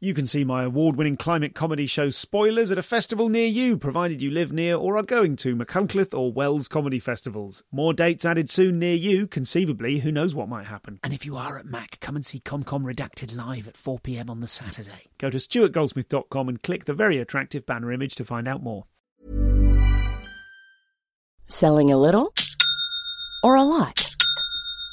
You can see my award winning climate comedy show Spoilers at a festival near you, provided you live near or are going to Machynlleth or Wells comedy festivals. More dates added soon near you, conceivably, who knows what might happen. And if you are at Mac, come and see ComCom Redacted live at 4pm on the Saturday. Go to stuartgoldsmith.com and click the very attractive banner image to find out more. Selling a little or a lot?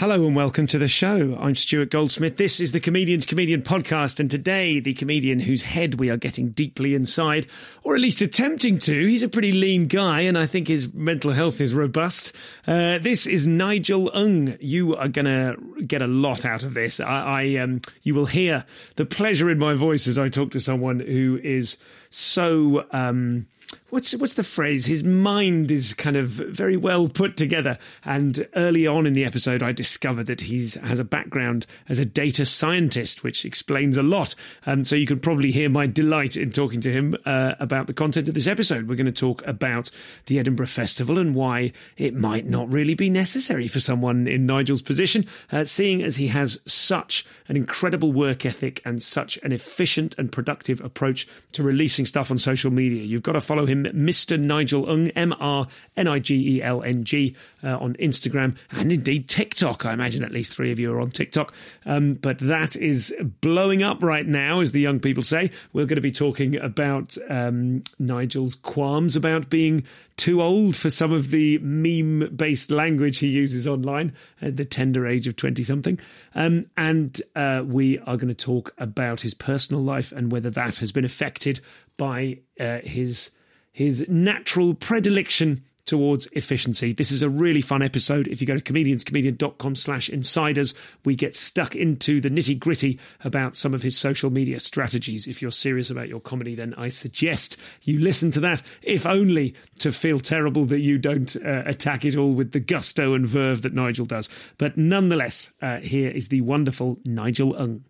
Hello and welcome to the show. I'm Stuart Goldsmith. This is the Comedian's Comedian podcast, and today the comedian whose head we are getting deeply inside, or at least attempting to. He's a pretty lean guy, and I think his mental health is robust. Uh, this is Nigel Ng. You are gonna get a lot out of this. I, I um, you will hear the pleasure in my voice as I talk to someone who is so. Um, what's what's the phrase? His mind is kind of very well put together. And early on in the episode, I discovered that he's has a background as a data scientist, which explains a lot. And so you can probably hear my delight in talking to him uh, about the content of this episode. We're going to talk about the Edinburgh Festival and why it might not really be necessary for someone in Nigel's position, uh, seeing as he has such an incredible work ethic and such an efficient and productive approach to releasing stuff on social media. You've got to follow him, Mr. Nigel Ng, M R N I G E L N G, uh, on Instagram and indeed TikTok. I imagine at least three of you are on TikTok. Um, but that is blowing up right now, as the young people say. We're going to be talking about um, Nigel's qualms about being too old for some of the meme based language he uses online at the tender age of 20 something. Um, and uh, we are going to talk about his personal life and whether that has been affected by uh, his his natural predilection towards efficiency. This is a really fun episode. If you go to comedianscomedian.com slash insiders, we get stuck into the nitty gritty about some of his social media strategies. If you're serious about your comedy, then I suggest you listen to that, if only to feel terrible that you don't uh, attack it all with the gusto and verve that Nigel does. But nonetheless, uh, here is the wonderful Nigel Ng.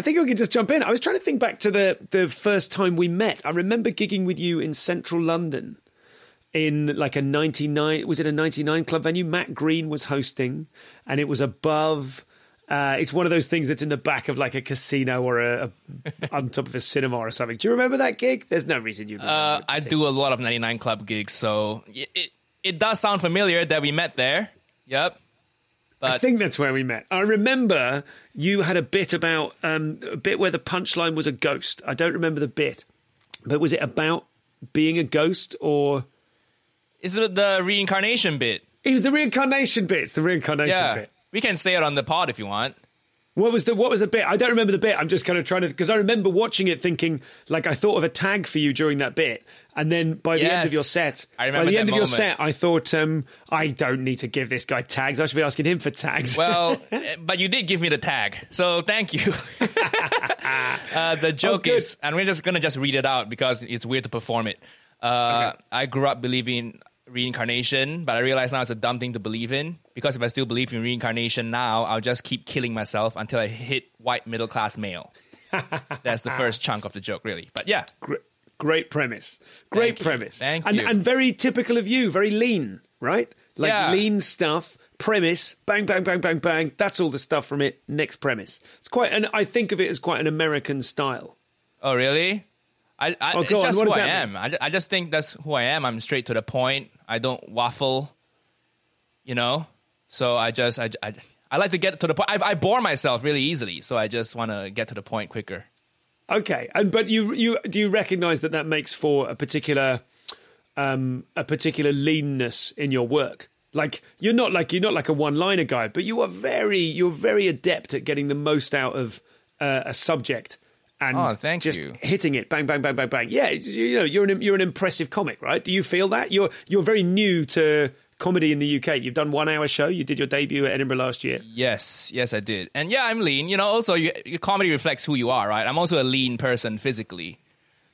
I think we could just jump in. I was trying to think back to the the first time we met. I remember gigging with you in central London in like a 99 was it a 99 club venue Matt Green was hosting and it was above uh, it's one of those things that's in the back of like a casino or a, a on top of a cinema or something. Do you remember that gig? There's no reason you. Uh, I do a lot of 99 club gigs, so it, it it does sound familiar that we met there. Yep. I think that's where we met. I remember you had a bit about um, a bit where the punchline was a ghost. I don't remember the bit, but was it about being a ghost or? Is it the reincarnation bit? It was the reincarnation bit. The reincarnation Yeah. bit. We can say it on the pod if you want. What was the what was the bit? I don't remember the bit. I'm just kind of trying to because I remember watching it, thinking like I thought of a tag for you during that bit, and then by the end of your set, I by the end of your set, I thought um, I don't need to give this guy tags. I should be asking him for tags. Well, eh, but you did give me the tag, so thank you. uh, the joke good. is, and we're just gonna just read it out because it's weird to perform it. Uh, Okay. I grew up believing reincarnation, but I realize now it's a dumb thing to believe in because if I still believe in reincarnation now, I'll just keep killing myself until I hit white middle class male. That's the first chunk of the joke, really. But yeah, Gr- great premise. Great Thank you. premise. Thank and, you. And very typical of you. Very lean, right? Like Yeah. lean stuff. Premise. Bang, bang, bang, bang, bang. That's all the stuff from it. Next premise. It's quite. And I think of it as quite an American style. Oh, really? I, I, Oh, it's just who I am. I, I just think that's who I am. I'm straight to the point. I don't waffle, you know? So I just, I, I, I like to get to the point. I, I bore myself really easily, so I just want to get to the point quicker. Okay, and but you you do you recognise that that makes for a particular um, a particular leanness in your work? Like you're not like you're not like a one liner guy, but you are very you're very adept at getting the most out of uh, a subject and oh, thank just you. hitting it bang bang bang bang bang. Yeah, you know you're an you're an impressive comic, right? Do you feel that you're you're very new to comedy in the UK? You've done one hour show. You did your debut at Edinburgh last year. Yes, yes, I did. And yeah, I'm lean. You know, also you, your comedy reflects who you are, right? I'm also a lean person physically.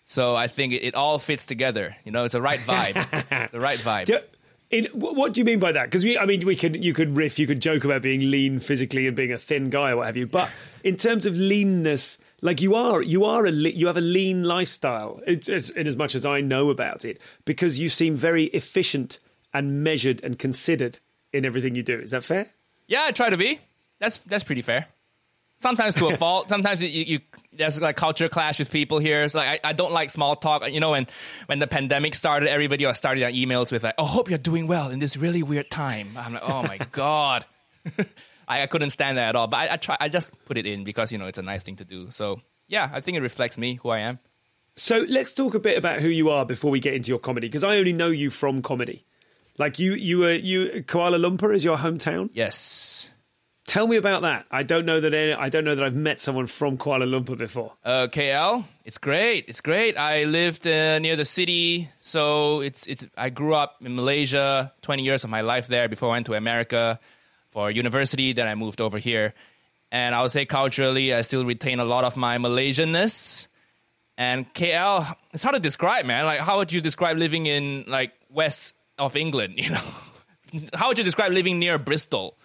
So I think it, it all fits together. You know, it's a right vibe. it's the right vibe. Yeah. In, what do you mean by that? Because I mean, we could you could riff, you could joke about being lean physically and being a thin guy or what have you. But in terms of leanness, like you are, you are a you have a lean lifestyle. It's, it's, in as much as I know about it, because you seem very efficient and measured and considered in everything you do. Is that fair? Yeah, I try to be. That's that's pretty fair. Sometimes to a fault. Sometimes you, you there's like culture clash with people here. It's like I, I don't like small talk. You know, when when the pandemic started, everybody was starting their emails with like, "Oh, hope you're doing well in this really weird time." I'm like, "Oh my god." I, I, couldn't stand that at all, but I, I try. I just put it in because you know it's a nice thing to do. So yeah, I think it reflects me, who I am. So let's talk a bit about who you are before we get into your comedy, because I only know you from comedy. Like you, you were you Kuala Lumpur is your hometown. Yes. Tell me about that. I don't know that any, I don't know that I've met someone from Kuala Lumpur before. Uh, KL, it's great. It's great. I lived uh, near the city, so it's it's. I grew up in Malaysia. Twenty years of my life there before I went to America for university. Then I moved over here, and I would say culturally, I still retain a lot of my Malaysianness. And KL, it's hard to describe, man. Like, how would you describe living in like west of England? You know, how would you describe living near Bristol?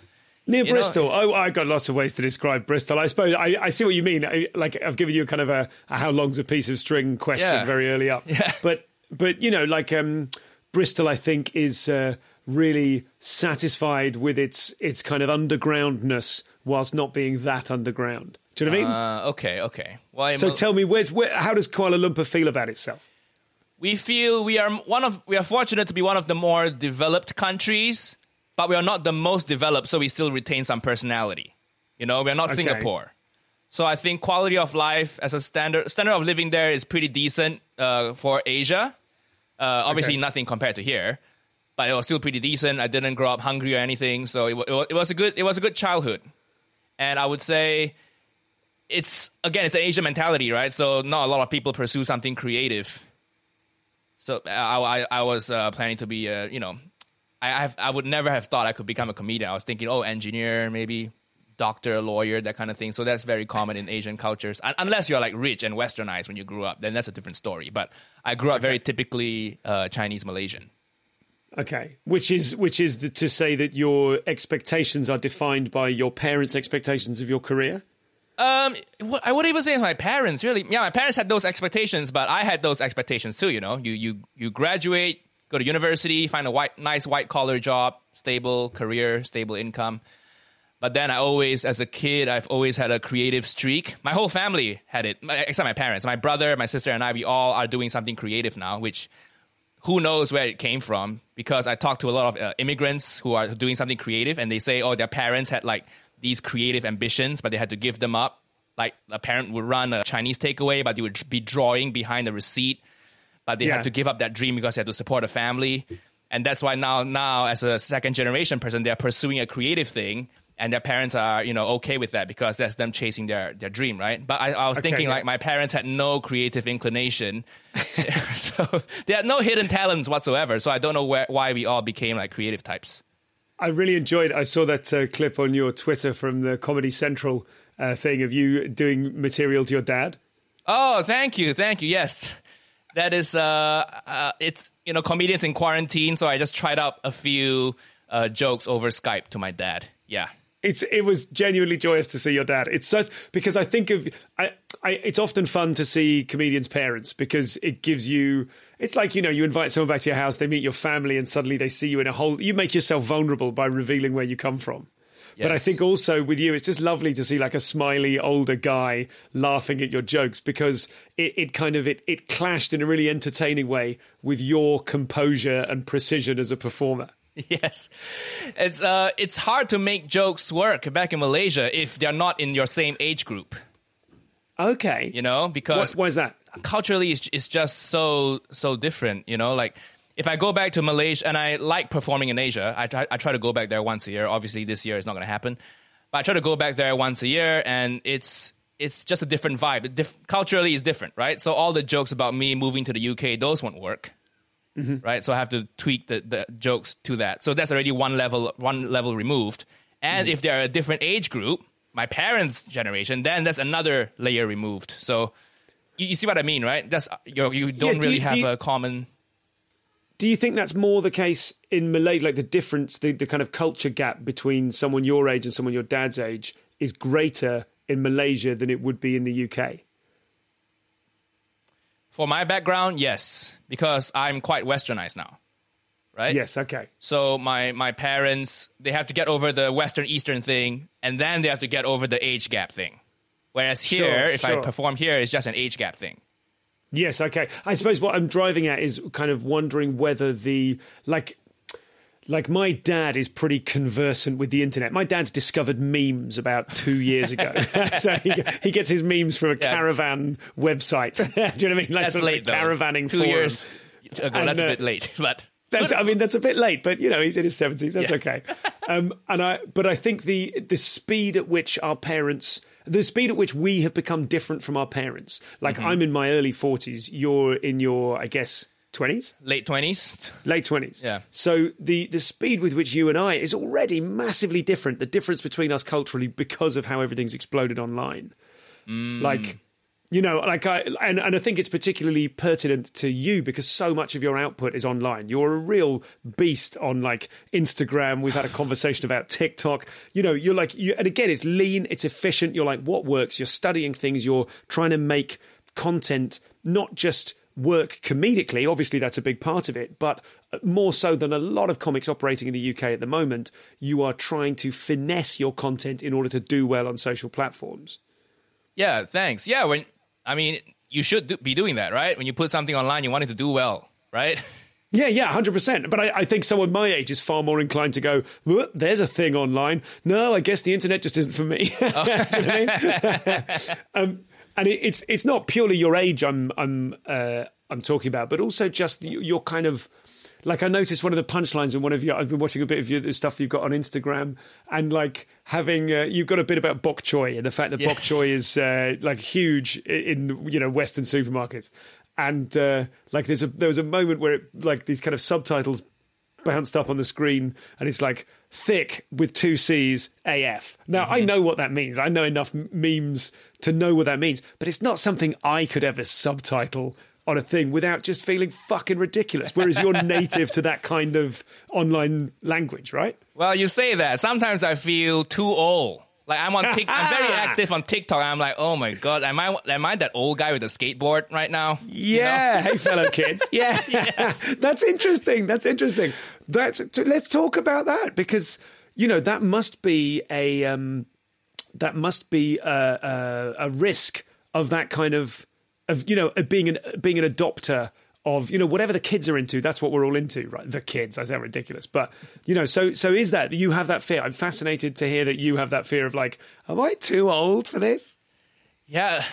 Near you Bristol. Know? Oh, I got lots of ways to describe Bristol. I suppose I, I see what you mean. I, like I've given you kind of a, a, how long's a piece of string question yeah. very early up. Yeah. But but you know, like um, Bristol, I think is uh, really satisfied with its its kind of undergroundness whilst not being that underground. Do you know what I mean? Uh, okay, okay. Well, so tell me, where's where, how does Kuala Lumpur feel about itself? We feel we are one of we are fortunate to be one of the more developed countries but we are not the most developed, so we still retain some personality. You know, we are not okay. Singapore. So I think quality of life as a standard standard of living there is pretty decent uh, for Asia. Uh, obviously, okay. nothing compared to here, but it was still pretty decent. I didn't grow up hungry or anything, so it, it, it was a good it was a good childhood. And I would say it's again it's an Asian mentality, right? So not a lot of people pursue something creative. So I I, I was uh, planning to be uh, you know I I've, I would never have thought I could become a comedian. I was thinking, oh, engineer, maybe doctor, lawyer, that kind of thing. So that's very common in Asian cultures, unless you're like rich and westernized when you grew up. Then that's a different story. But I grew up very typically uh, Chinese Malaysian. Okay, which is which is the, to say that your expectations are defined by your parents' expectations of your career. Um, I wouldn't even say it's my parents. Really, yeah, my parents had those expectations, but I had those expectations too. You know, you you you graduate, go to university, find a white, nice white collar job, stable career, stable income. But then I always, as a kid, I've always had a creative streak. My whole family had it, except my parents. My brother, my sister, and I, we all are doing something creative now, which who knows where it came from because I talk to a lot of uh, immigrants who are doing something creative and they say, oh, their parents had like these creative ambitions, but they had to give them up. Like a parent would run a Chinese takeaway, but they would be drawing behind the receipt but they yeah. had to give up that dream because they had to support a family. And that's why now, now as a second generation person, they're pursuing a creative thing, and their parents are, you know, okay with that because that's them chasing their their dream, right? But I, I was okay, thinking yeah. like my parents had no creative inclination, so they had no hidden talents whatsoever. So I don't know where, why we all became like creative types. I really enjoyed. I saw that uh, clip on your Twitter from the Comedy Central uh, thing of you doing material to your dad. Oh, thank you, thank you. Yes, that is uh, uh, it's you know comedians in quarantine so i just tried out a few uh, jokes over skype to my dad yeah it's it was genuinely joyous to see your dad it's such because i think of I, I it's often fun to see comedians parents because it gives you it's like you know you invite someone back to your house they meet your family and suddenly they see you in a whole you make yourself vulnerable by revealing where you come from Yes. But I think also with you, it's just lovely to see like a smiley older guy laughing at your jokes because it, it kind of it, it clashed in a really entertaining way with your composure and precision as a performer. yes, it's uh, it's hard to make jokes work back in Malaysia if they're not in your same age group. Okay. You know, because why is that? culturally it's, it's just so so different. You know, like if I go back to Malaysia and I like performing in Asia, I try I try to go back there once a year. Obviously, this year is not going to happen, but I try to go back there once a year, and it's it's just a different vibe. Dif- culturally, is different, right? So all the jokes about me moving to the UK, those won't work. Mm-hmm. Right, so I have to tweak the, the jokes to that. So that's already one level one level removed. And mm-hmm. if they're a different age group, my parents' generation, then that's another layer removed. So you, you see what I mean, right? That's you, you don't yeah, do really you, have you, a common. Do you think that's more the case in Malay? Like the difference, the, the kind of culture gap between someone your age and someone your dad's age is greater in Malaysia than it would be in the UK? For my background, yes, because I'm quite westernized now. Right? Yes, okay. So my my parents, they have to get over the western eastern thing and then they have to get over the age gap thing. Whereas here, sure, if sure. I perform here, it's just an age gap thing. Yes, okay. I suppose what I'm driving at is kind of wondering whether the like like my dad is pretty conversant with the internet. My dad's discovered memes about two years ago, so he, he, gets his memes from a yeah. caravan website. Do you know what I mean? Like that's late, though. Caravanning two forum. years ago. And, that's uh, a bit late, but that's, I mean, that's a bit late, but you know, he's in his seventies. That's yeah. okay. Um, and I, but I think the the speed at which our parents, the speed at which we have become different from our parents. Like mm-hmm. I'm in my early forties. You're in your, I guess, twenties, late twenties, late twenties. Yeah. So the the speed with which you and I is already massively different. The difference between us culturally because of how everything's exploded online. Mm. Like you know like i and, and i think it's particularly pertinent to you because so much of your output is online you're a real beast on like instagram we've had a conversation about tiktok you know you're like you and again it's lean it's efficient you're like what works you're studying things you're trying to make content not just work comedically obviously that's a big part of it but more so than a lot of comics operating in the UK at the moment you are trying to finesse your content in order to do well on social platforms yeah thanks yeah when I mean, you should do, be doing that, right? When you put something online, you want it to do well, right? Yeah, yeah, hundred percent. But I, I, think someone my age is far more inclined to go. There's a thing online. No, I guess the internet just isn't for me. Oh. I mean? um, and it, it's it's not purely your age I'm I'm uh, I'm talking about, but also just your kind of like I noticed one of the punchlines in one of your. I've been watching a bit of your the stuff you've got on Instagram, and like having uh, you've got a bit about bok choy and the fact that yes. bok choy is uh, like huge in you know Western supermarkets, and uh, like there's a there was a moment where it, like these kind of subtitles bounced up on the screen, and it's like thick with two C's AF. Now mm-hmm. I know what that means. I know enough memes to know what that means, but it's not something I could ever subtitle on a thing without just feeling fucking ridiculous. Whereas you're native to that kind of online language, right? Well, you say that. Sometimes I feel too old. Like I'm on Tik, I'm very active on TikTok. I'm like, oh my god, am I am I that old guy with a skateboard right now? Yeah, you know? hey fellow kids. Yeah, yes. that's interesting. That's interesting. That's let's talk about that because you know that must be a um, that must be a, a, a risk of that kind of of you know being an being an adopter of you know whatever the kids are into that's what we're all into right? The kids i sound ridiculous but you know so so is that you have that fear. I'm fascinated to hear that you have that fear of like am i too old for this? Yeah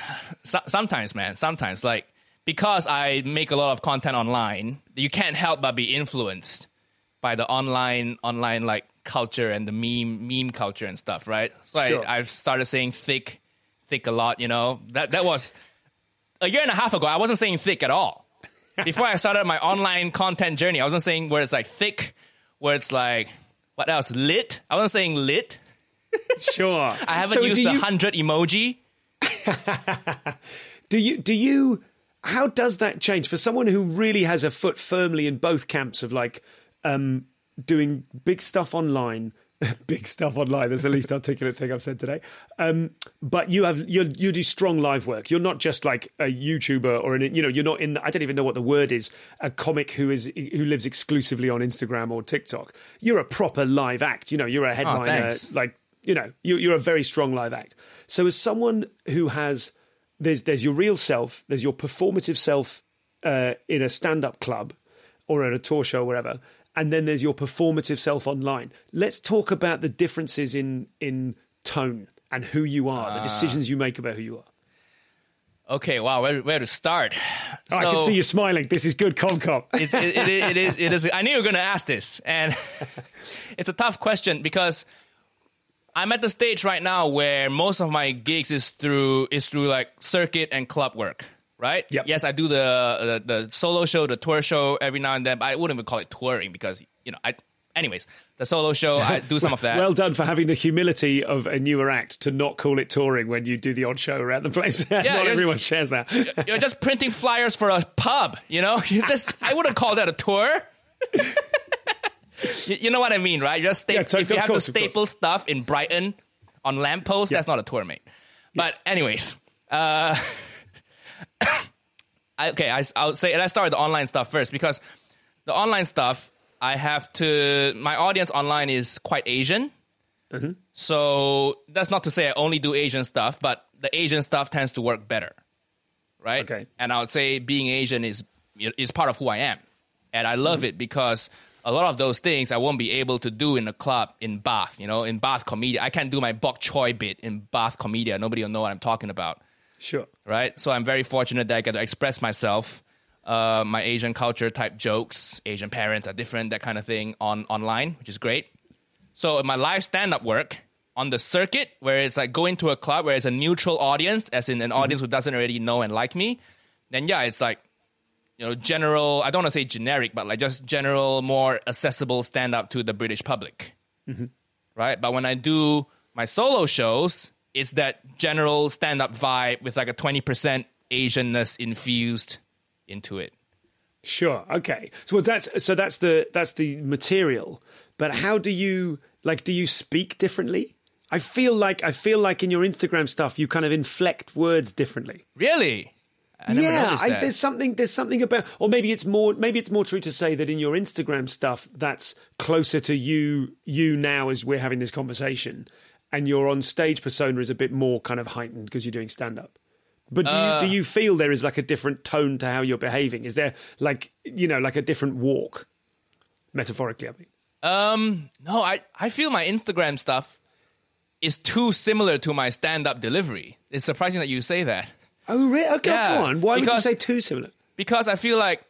so, sometimes man sometimes. Like because i make a lot of content online you can't help but be influenced by the online online like culture and the meme meme culture and stuff right so sure. I, i've started saying thick thick a lot you know that that was a year and a half ago, I wasn't saying thick at all. Before I started my online content journey, I wasn't saying where it's like thick, where it's like what else? Lit. I wasn't saying lit. Sure. I haven't so used the you... hundred emoji. do you? Do you? How does that change for someone who really has a foot firmly in both camps of like um, doing big stuff online big stuff online. That's the least articulate thing I've said today. Um, but you have you you do strong live work. You're not just like a YouTuber or an you know you're not in. The, I don't even know what the word is. A comic who is who lives exclusively on Instagram or TikTok. You're a proper live act. You know, you're a oh, headliner. Oh, like you know, you, you're a very strong live act. So as someone who has there's there's your real self, there's your performative self uh, in a stand up club or at a tour show, or whatever and then there's your performative self online. Let's talk about the differences in in tone and who you are, the ah. decisions you make about who you are. Okay, wow, where, where to start? Oh, I can see you smiling. This is good Comcom. It, it, it is. It is. I knew you were going to ask this, and it's a tough question because I'm at the stage right now where most of my gigs is through is through like circuit and club work. Right. Yep. Yes, I do the, the the solo show, the tour show every now and then. But I wouldn't even call it touring because you know I. Anyways, the solo show, I do some of that. well done for having the humility of a newer act to not call it touring when you do the odd show around the place. Yeah, not everyone shares that. You're just printing flyers for a pub, you know? This, I wouldn't call that a tour. you, you know what I mean, right? You're just sta- Yeah, to- if you have course, to staple stuff in Brighton on lampposts, that's not a tour, mate. But anyways, uh, I, okay, I, I'll say, and I started the online stuff first because the online stuff, I have to, my audience online is quite Asian. Mm-hmm. So that's not to say I only do Asian stuff, but the Asian stuff tends to work better, right? Okay. And I would say being Asian is is part of who I am, and I love it because a lot of those things I won't be able to do in a club in Bath. You know, in Bath Comedia, I can't do my bok choy bit in Bath Comedia. Nobody will know what I'm talking about Sure. right? So I'm very fortunate that I get to express myself, uh, my Asian culture type jokes. Asian parents are different, that kind of thing on online, which is great. So in my live stand up work on the circuit, where it's like going to a club where it's a neutral audience, as in an audience who doesn't already know and like me, then yeah, it's like you know general. I don't want to say generic, but like just general, more accessible stand up to the British public right? But when I do my solo shows, it's that general stand up vibe with like a 20% Asianness infused into it. Sure. Okay. So that's so that's the that's the material. But how do you like? Do you speak differently? I feel like I feel like in your Instagram stuff you kind of inflect words differently. Really? I yeah, I, there's something there's something about, or maybe it's more maybe it's more true to say that in your Instagram stuff that's closer to you you now as we're having this conversation, and your on stage persona is a bit more kind of heightened because you're doing stand up. But do Uh. you do you feel there is like a different tone to how you're behaving? Is there like you know like a different walk, metaphorically? I mean, Um, no, I, I feel my Instagram stuff is too similar to my stand up delivery. It's surprising that you say that. oh really? Okay, Yeah, go on. Why would you say too similar? because I feel like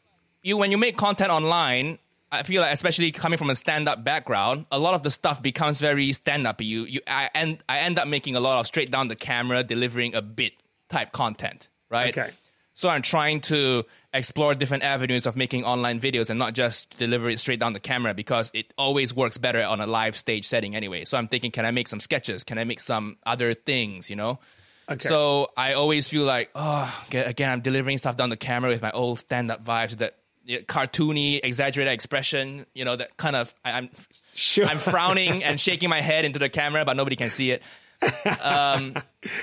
you when you make content online, I feel like especially coming from a stand up background, a lot of the stuff becomes very stand up. You you I end I end up making a lot of straight down the camera delivering a bit type content, right? Okay. So I'm trying to explore different avenues of making online videos and not just deliver it straight down the camera because it always works better on a live stage setting anyway. So I'm thinking, can I make some sketches? Can I make some other things? You know. Okay. So I always feel like, oh, again, I'm delivering stuff down the camera with my old stand-up vibes, that cartoony, exaggerated expression. You know, that kind of I, I'm Sure. I'm frowning and shaking my head into the camera, but nobody can see it. Um,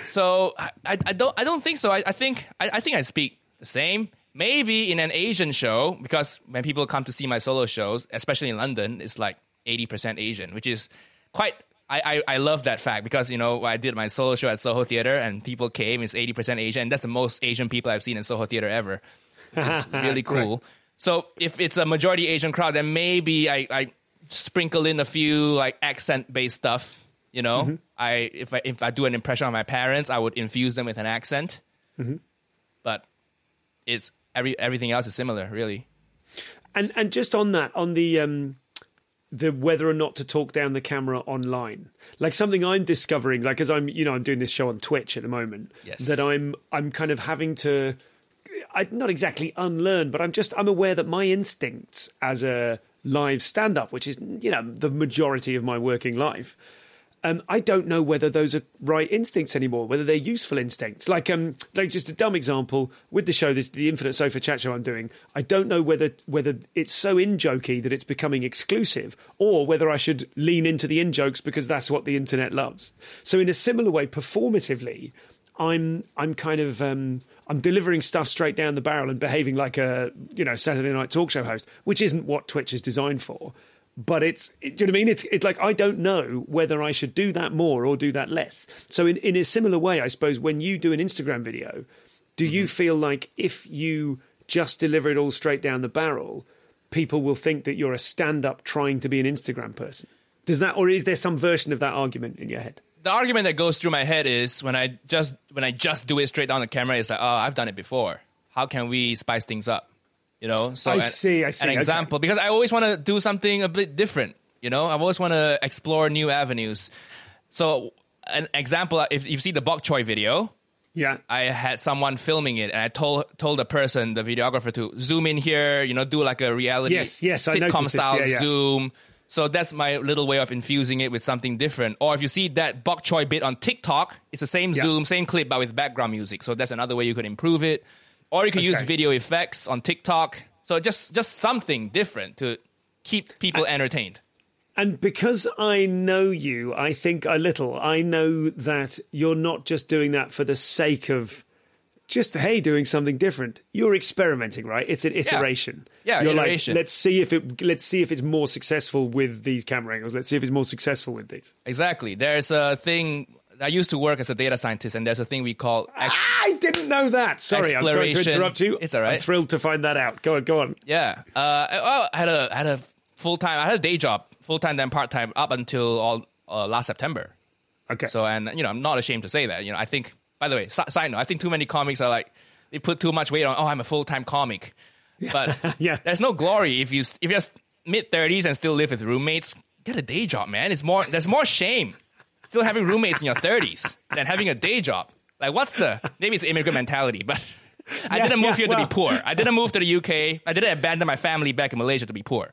so I, I, don't I don't think so. I, I think I, I think I speak the same. Maybe in an Asian show, because when people come to see my solo shows, especially in London, it's like eighty percent Asian, which is quite. I, I, I love that fact because you know I did my solo show at Soho Theater and people came. It's eighty percent Asian, and that's the most Asian people I've seen in Soho Theater ever. It's really cool. So if it's a majority Asian crowd, then maybe I, I sprinkle in a few like accent based stuff. You know, I if I if I do an impression on my parents, I would infuse them with an accent. But it's every everything else is similar, really. And and just on that, on the um the whether or not to talk down the camera online. Like something I'm discovering, like as I'm you know, I'm doing this show on Twitch at the moment. Yes. That I'm I'm kind of having to I not exactly unlearn, but I'm just I'm aware that my instincts as a live stand up, which is you know, the majority of my working life, um, I don't know whether those are right instincts anymore, whether they're useful instincts. Like, um, like just a dumb example with the show, this the Infinite Sofa Chat show I'm doing. I don't know whether whether it's so in jokey that it's becoming exclusive, or whether I should lean into the in jokes because that's what the internet loves. So, in a similar way, performatively, I'm I'm kind of um, I'm delivering stuff straight down the barrel and behaving like a you know Saturday night talk show host, which isn't what Twitch is designed for. But it's it, do you know what I mean? It's it's like I don't know whether I should do that more or do that less. So in in a similar way, I suppose when you do an Instagram video, do you feel like if you just deliver it all straight down the barrel, people will think that you're a stand-up trying to be an Instagram person. Does that, or is there some version of that argument in your head? The argument that goes through my head is when I just when I just do it straight down the camera, it's like, oh, I've done it before. How can we spice things up? You know, so I an, see, I see, an okay. example because I always want to do something a bit different. You know, I always want to explore new avenues. So, an example, if you see the bok choy video, Yeah. I had someone filming it, and I told told the person, the videographer, to zoom in here. You know, do like a reality Yes, yes, sitcom style Yeah, yeah. zoom. So that's my little way of infusing it with something different. Or if you see that bok choy bit on TikTok, it's the same Yeah. zoom, same clip, but with background music. So that's another way you could improve it. Or you could use video effects on TikTok. So just just something different to keep people entertained. And because I know you, I think a little, I know that you're not just doing that for the sake of just, hey, doing something different. You're experimenting, right? It's an iteration. Yeah, you're iteration. like, let's see if it, let's see if it's more successful with these camera angles. Let's see if it's more successful with these. Exactly. There's a thing. I used to work as a data scientist, and there's a thing we call ex- I didn't know that. Sorry, I'm sorry to interrupt you. It's all right. I'm thrilled to find that out. Go on, go on. Yeah. Uh, I, well, I had a I had a full time. I had a day job, full time then part time, up until all uh, last September. Okay. So, and you know, I'm not ashamed to say that. You know, I think. By the way, si- side note, I think too many comics are like they put too much weight on. Oh, I'm a full time comic, but Yeah. there's no glory if you if you're mid thirties and still live with roommates. Get a day job, man. It's more. There's more shame still having roommates in your 30s than having a day job. Like, what's the maybe it's immigrant mentality, but. I Yeah, didn't move yeah, here to be poor. I didn't move to the UK. I didn't abandon my family back in Malaysia to be poor.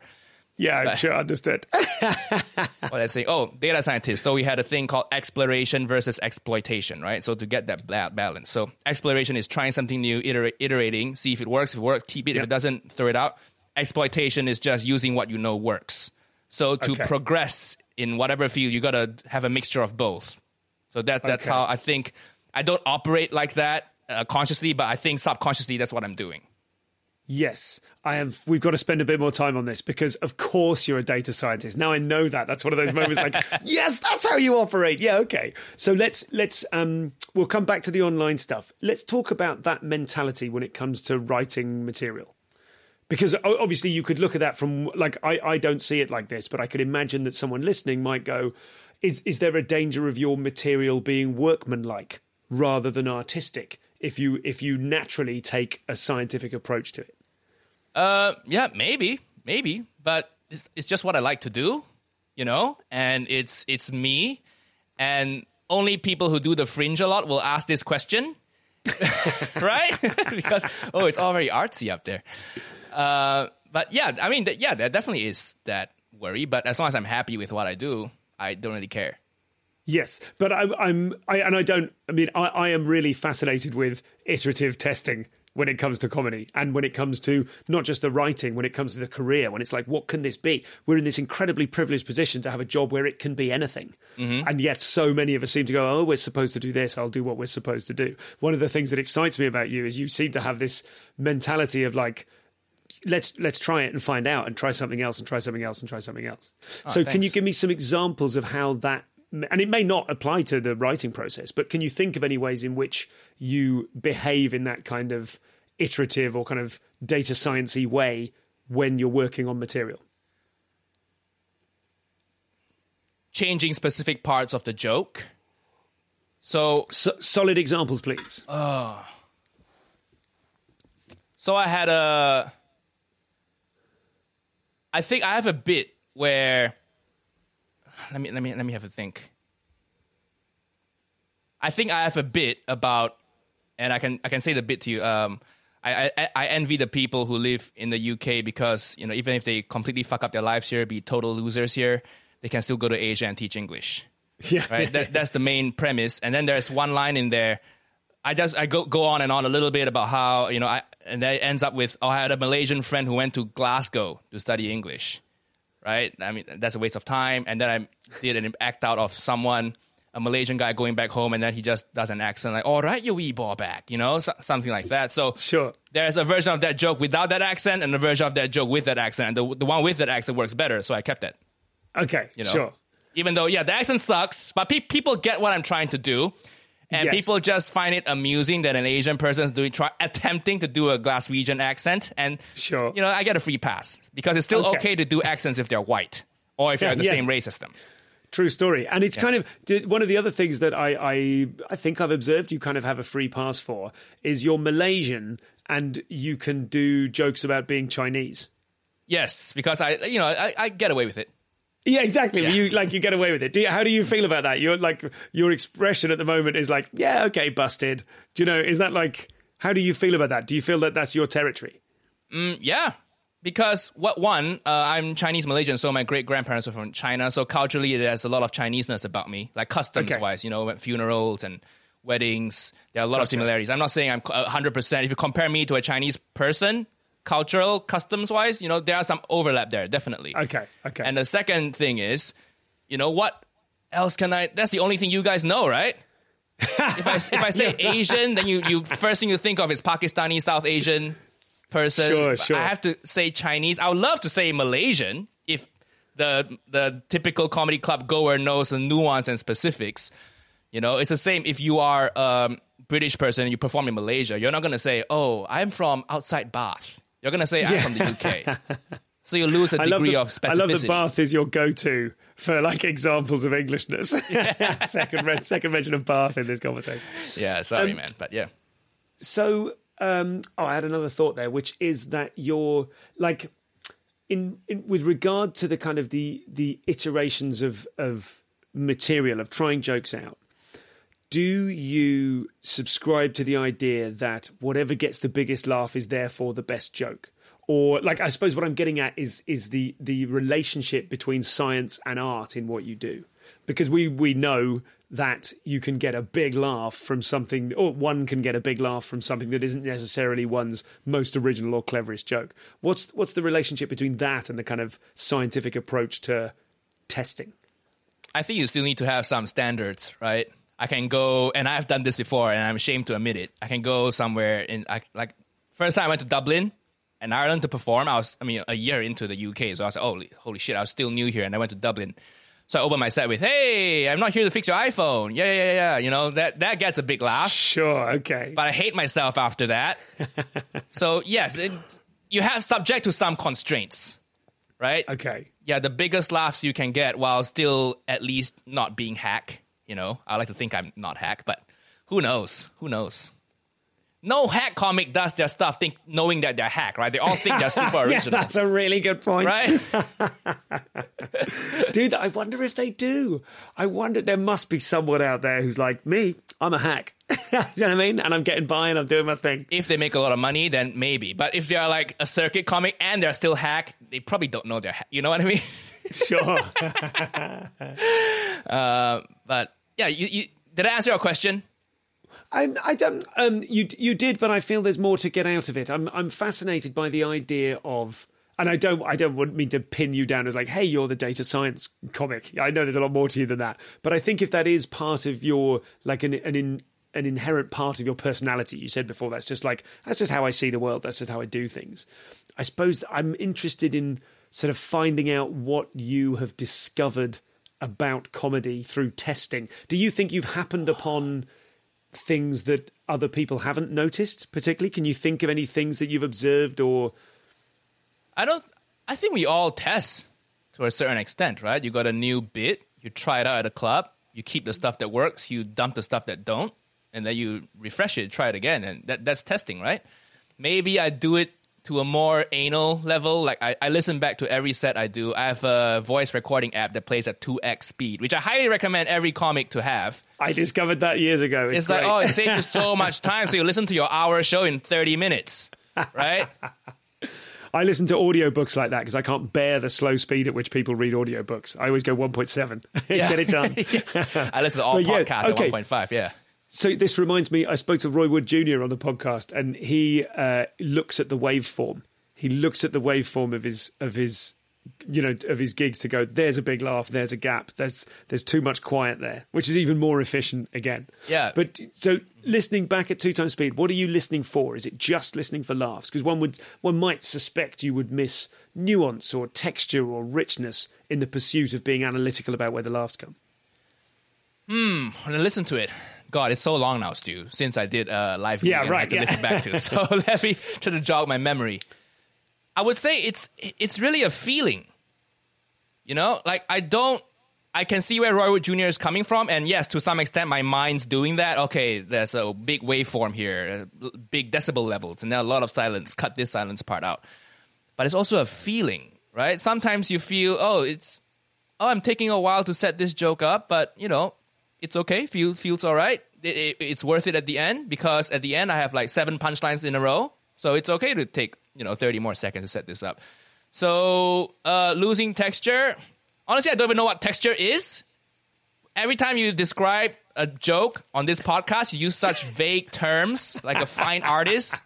Yeah, sure, understood. Well, let's say, oh, data scientist. So we had a thing called exploration versus exploitation, right? So to get that balance. So exploration is trying something new, iterate, iterating, see if it works. If it works, keep it. If it doesn't, throw it out. Exploitation is just using what you know works. So to Okay. progress in whatever field, you got to have a mixture of both. So that that's Okay. how I think. I don't operate like that uh, consciously, but I think subconsciously that's what I'm doing. Yes, I am. We've got to spend a bit more time on this because, of course, you're a data scientist. Now I know that. That's one of those moments like, yes, that's how you operate. Yeah, okay. So let's let's um, we'll come back to the online stuff. Let's talk about that mentality when it comes to writing material. Because obviously you could look at that from like I, I don't see it like this, but I could imagine that someone listening might go, is is there a danger of your material being workmanlike rather than artistic if you if you naturally take a scientific approach to it? Uh, yeah, maybe, maybe, but it's, it's just what I like to do, you know, and it's it's me, and only people who do the fringe a lot will ask this question, right? because oh, it's all very artsy up there. Uh, but yeah, I mean, th- yeah, there definitely is that worry, but as long as I'm happy with what I do, I don't really care. Yes, but I, I'm, I, and I don't. I mean, I, I am really fascinated with iterative testing when it comes to comedy, and when it comes to not just the writing, when it comes to the career, when it's like, what can this be? We're in this incredibly privileged position to have a job where it can be anything, mm-hmm. and yet so many of us seem to go, "Oh, we're supposed to do this. I'll do what we're supposed to do." One of the things that excites me about you is you seem to have this mentality of like, let's let's try it and find out and try something else and try something else and try something else. Ah, so can you give me some examples of how that and it may not apply to the writing process, but can you think of any ways in which you behave in that kind of iterative or kind of data sciencey way when you're working on material? Changing specific parts of the joke. So So, solid examples, please. So I had a. I think I have a bit where. Let me let me let me have a think. I think I have a bit about, and I can I can say the bit to you. Um, I, I I envy the people who live in the UK because you know even if they completely fuck up their lives here, be total losers here, they can still go to Asia and teach English yeah, right? that, that's the main premise. And then there's one line in there. I just I go go on and on a little bit about how you know I and that ends up with oh I had a Malaysian friend who went to Glasgow to study English, right? I mean that's a waste of time. And then I did an act out of someone a Malaysian guy going back home and then he just does an accent like all right you wee ball back you know so, something like that. So Sure. there's a version of that joke without that accent and a version of that joke with that accent. And the the one with that accent works better, so I kept it Okay, you know? sure. Even though, yeah, the accent sucks, but pe- people get what I'm trying to do. And Yes. people just find it amusing that an Asian person is doing try attempting to do a Glaswegian accent, and Sure. you know I get a free pass because it's still Okay. okay, to do accents if they're white or if you're Yeah, the yeah. same race as them. True story, and it's kind of one of the other things that I, I I think I've observed you kind of have a free pass for is you're Malaysian and you can do jokes about being Chinese. Yes, because I you know I, I get away with it. Yeah, exactly. Yeah. You like you get away with it. Do you, how do you feel about that? You're like your expression at the moment is like, yeah, okay, busted. Do you know? Is that like how do you feel about that? Do you feel that that's your territory? Yeah, because what one, uh, I'm Chinese Malaysian, so my great grandparents are from China. So culturally, there's a lot of Chineseness about me, like customs Okay. wise. You know, at funerals and weddings. There are a lot of similarities. I'm not saying I'm 100. percent If you compare me to a Chinese person, cultural customs wise, you know, there are some overlap there, definitely. Okay, okay. And the second thing is, you know, what else can I? That's the only thing you guys know, right? if I if I say Asian, then you you first thing you think of is Pakistani, South Asian person. Sure, sure. I have to say Chinese. I would love to say Malaysian if the the typical comedy club goer knows the nuance and specifics. You know, it's the same if you are a British person and you perform in Malaysia. You're not gonna say, "Oh, I'm from outside Bath." You're gonna say, "I'm from the UK." so you lose a degree the, of specificity. I love that Bath is your go-to for like examples of Englishness. second, second mention of Bath in this conversation. Yeah, sorry, Um, man, but yeah. So, um, oh, I had another thought there, which is that you're like, in, in with regard to the kind of the the iterations of of material of trying jokes out. Do you subscribe to the idea that whatever gets the biggest laugh is therefore the best joke? Or like I suppose what I'm getting at is is the the relationship between science and art in what you do. Because we we know that you can get a big laugh from something or one can get a big laugh from something that isn't necessarily one's most original or cleverest joke. What's what's the relationship between that and the kind of scientific approach to testing? I think you still need to have some standards, right? I can go, and I've done this before, and I'm ashamed to admit it. I can go somewhere in, I, like, first time I went to Dublin and Ireland to perform. I was, I mean, a year into the UK, so I was like, holy, holy shit, I was still new here, and I went to Dublin. So I opened my set with, "Hey, I'm not here to fix your iPhone." Yeah, yeah, yeah. You know that that gets a big laugh. Sure, okay. But I hate myself after that. so yes, it, you have subject to some constraints, right? Okay. yeah, the biggest laughs you can get while still at least not being hack. You know, I like to think I'm not hack, but who knows? Who knows? No hack comic does their stuff think knowing that they're hack, right? They all think they're super Yeah, original, that's a really good point. right? Dude, I wonder if they do. I wonder there must be someone out there who's like me. I'm a hack. you know what I mean? And I'm getting by and I'm doing my thing. if they make a lot of money, then maybe. But if they're like a circuit comic and they're still hack, they probably don't know they're hack. You know what I mean? Sure. but yeah, you, you did I answer your question? I, I don't. Um, you you did, but I feel there's more to get out of it. I'm I'm fascinated by the idea of, and I don't I don't want mean to pin you down as like, hey, you're the data science comic. I know there's a lot more to you than that, but I think if that is part of your like an an in, an inherent part of your personality, you said before, that's just like that's just how I see the world. That's just how I do things. I suppose I'm interested in sort of finding out what you have discovered about comedy through testing. Do you think you've happened upon things that other people haven't noticed particularly can you think of any things that you've observed or I don't. I think we all test to a certain extent, right? You got a new bit, you try it out at a club, you keep the stuff that works, you dump the stuff that don't, and then you refresh it, try it again, and that, that's testing, right? Maybe I do it to a more anal level. Like I, I listen back to every set I do. I have a voice recording app that plays at two x speed, which I highly recommend every comic to have. i discovered that years ago it's, It's like, oh, it saves you so much time. So you listen to your hour show in 30 minutes, right? i listen to audiobooks like that because i can't bear the slow speed at which people read audiobooks i always go 1.7 get it done yes. I listen to all But yeah, podcasts okay. at 1.5, yeah. So this reminds me, I spoke to Roy Wood Jr. on the podcast, and he uh, looks at the waveform. He looks at the waveform of his of his you know of his gigs to go. There's a big laugh. There's a gap. There's there's too much quiet there, which is even more efficient again. Yeah. But so listening back at two times speed, what are you listening for? Is it just listening for laughs? Because one would one might suspect you would miss nuance or texture or richness in the pursuit of being analytical about where the laughs come. When I listen to it, God, it's so long now, Stu, since I did a uh, live yeah, right, right, I had to yeah. listen back to. So let me try to jog my memory. I would say it's it's really a feeling. You know, like I don't I can see where Roy Wood Jr. is coming from, and yes, to some extent, my mind's doing that. Okay, there's a big waveform here, uh, big decibel levels, and then a lot of silence. Cut this silence part out. But it's also a feeling, right? Sometimes you feel, oh, it's, oh, I'm taking a while to set this joke up, but you know, it's okay. Feel feels all right. It, it, it's worth it at the end because at the end I have like seven punchlines in a row, so it's okay to take you know 30 more seconds to set this up. So uh, losing texture. Honestly, I don't even know what texture is. Every time you describe a joke on this podcast, you use such vague terms like a fine artist.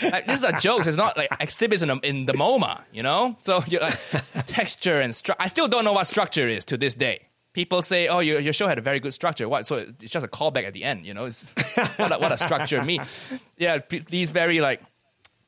Like, this is a joke. It's not like exhibits in, a, in the MoMA, you know? So you're like, texture and structure. I still don't know what structure is to this day. People say, oh, your, your show had a very good structure. What? So it's just a callback at the end, you know? It's, what, a, what a structure mean? Yeah, these very like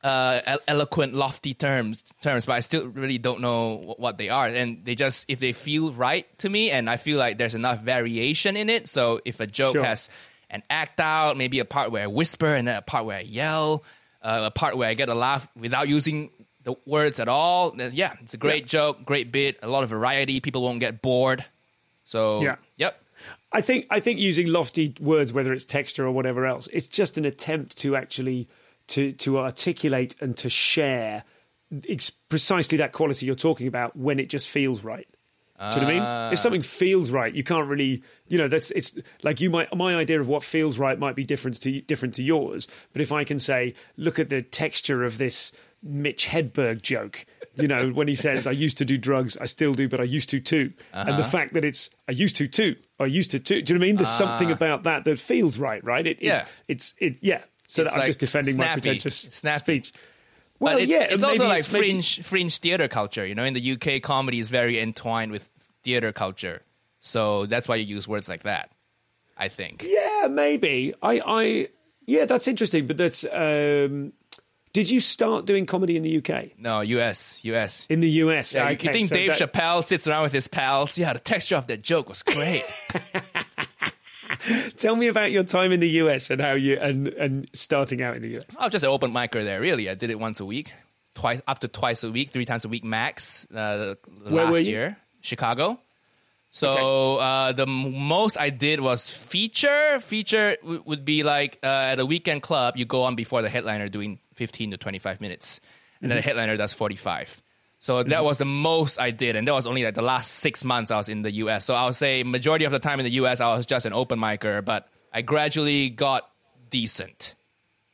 uh, eloquent, lofty terms, terms, but I still really don't know what they are. And they just, if they feel right to me, and I feel like there's enough variation in it. So if a joke Sure. has an act out, maybe a part where I whisper and then a part where I yell, uh, a part where I get a laugh without using the words at all, yeah, it's a great joke, great bit, a lot of variety. People won't get bored. So, Yeah. yep. I think I think using lofty words, whether it's texture or whatever else, it's just an attempt to actually to to articulate and to share ex- precisely that quality you're talking about when it just feels right. Do you know what I mean? If ah. something feels right, you can't really, you know, that's it's like you might my idea of what feels right might be different to different to yours. But if I can say, look at the texture of this Mitch Hedberg joke, you know, when he says, "I used to do drugs, I still do, but I used to too," and the fact that it's "I used to too," I used to too. Do you know what I mean? There's something about that that feels right, right? It, Yeah. it's it, yeah. So It's that I'm just defending my snappy. pretentious snappy. speech. Well, it's, yeah, it's also like maybe- fringe fringe theater culture. You know, in the UK, comedy is very entwined with theater culture, so that's why you use words like that. I think. Yeah, maybe. I, I, yeah, that's interesting. But that's. Um, did you start doing comedy in the UK? No, US, US. In the US? Yeah, you- okay, you think so Dave that- Chappelle sits around with his pals? Yeah, the texture of that joke was great. Tell me about your time in the US and how you and and starting out in the US. I was just an open micer there. Really, I did it once a week, twice up to twice a week, three times a week max. Uh, last year, Chicago. So uh, the most I did was feature. Feature w- would be like uh, at a weekend club, you go on before the headliner doing fifteen to twenty five minutes, and then the headliner does forty five. So that was the most I did, and that was only like the last six months I was in the U.S. So I would say majority of the time in the U.S. I was just an open micer, but I gradually got decent.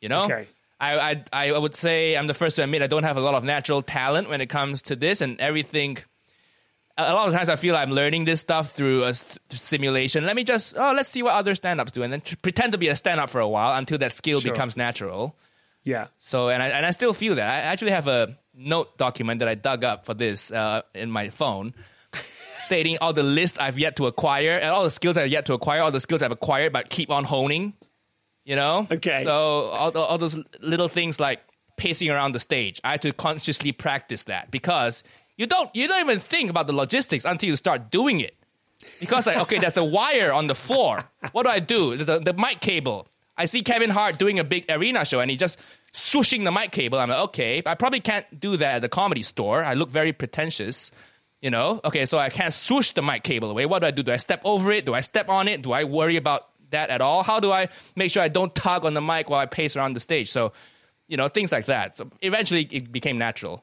You know, Okay. I, I I would say I'm the first to admit I don't have a lot of natural talent when it comes to this, and everything. A lot of times I feel like I'm learning this stuff through a s- simulation. Let me just oh let's see what other stand-ups do, and then tr- pretend to be a stand-up for a while until that skill Sure. becomes natural. Yeah. So and I and I still feel that. I actually have a note document that I dug up for this uh, in my phone, stating all the lists I've yet to acquire and all the skills I've yet to acquire, all the skills I've acquired but keep on honing. You know. Okay. So all, all those little things like pacing around the stage, I had to consciously practice that because you don't you don't even think about the logistics until you start doing it. Because like, okay, there's a wire on the floor. What do I do? There's a, the mic cable. I see Kevin Hart doing a big arena show and he just swooshing the mic cable. I'm like, okay, I probably can't do that at the comedy store. I look very pretentious. You know, okay, so I can't swoosh the mic cable away. What do I do? Do I step over it? Do I step on it? Do I worry about that at all? How do I make sure I don't tug on the mic while I pace around the stage? So, you know, things like that. So eventually it became natural.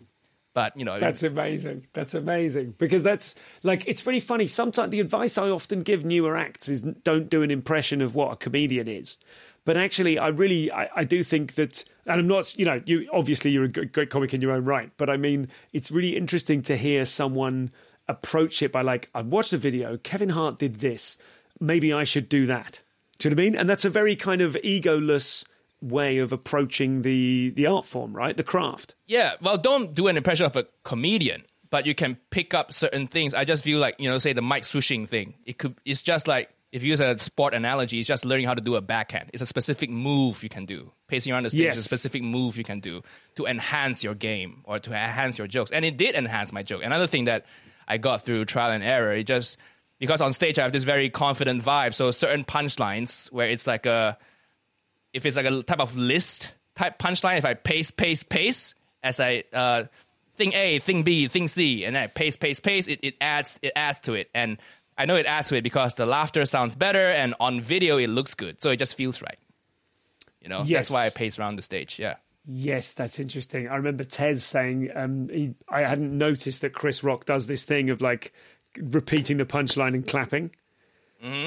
But, you know, That's amazing. That's amazing because that's like it's really funny. Sometimes the advice I often give newer acts is don't do an impression of what a comedian is. But actually, I really I, I do think that, and I'm not, you know, you obviously you're a great comic in your own right, but I mean, it's really interesting to hear someone approach it by like, I watched a video, Kevin Hart did this, maybe I should do that. Do you know what I mean? And that's a very kind of egoless way of approaching the the art form, right? The craft. Yeah, well, don't do an impression of a comedian, but you can pick up certain things. I just feel like you know, say the mic swooshing thing. It could. It's just like if you use a sport analogy, it's just learning how to do a backhand. It's a specific move you can do. Pacing around the stage is a specific move you can do to enhance your game or to enhance your jokes. And it did enhance my joke. Another thing that I got through trial and error, it just because on stage I have this very confident vibe. So certain punchlines where it's like a, if it's like a type of list type punchline, if I pace, pace, pace, as I uh, thing A, thing B, thing C, and then I pace, pace, pace, it, it adds it adds to it. And I know it adds to it because the laughter sounds better, and on video it looks good, so it just feels right. You know, Yes. that's why I pace around the stage. Yeah. Yes, that's interesting. I remember Tez saying um, he, I hadn't noticed that Chris Rock does this thing of like repeating the punchline and clapping,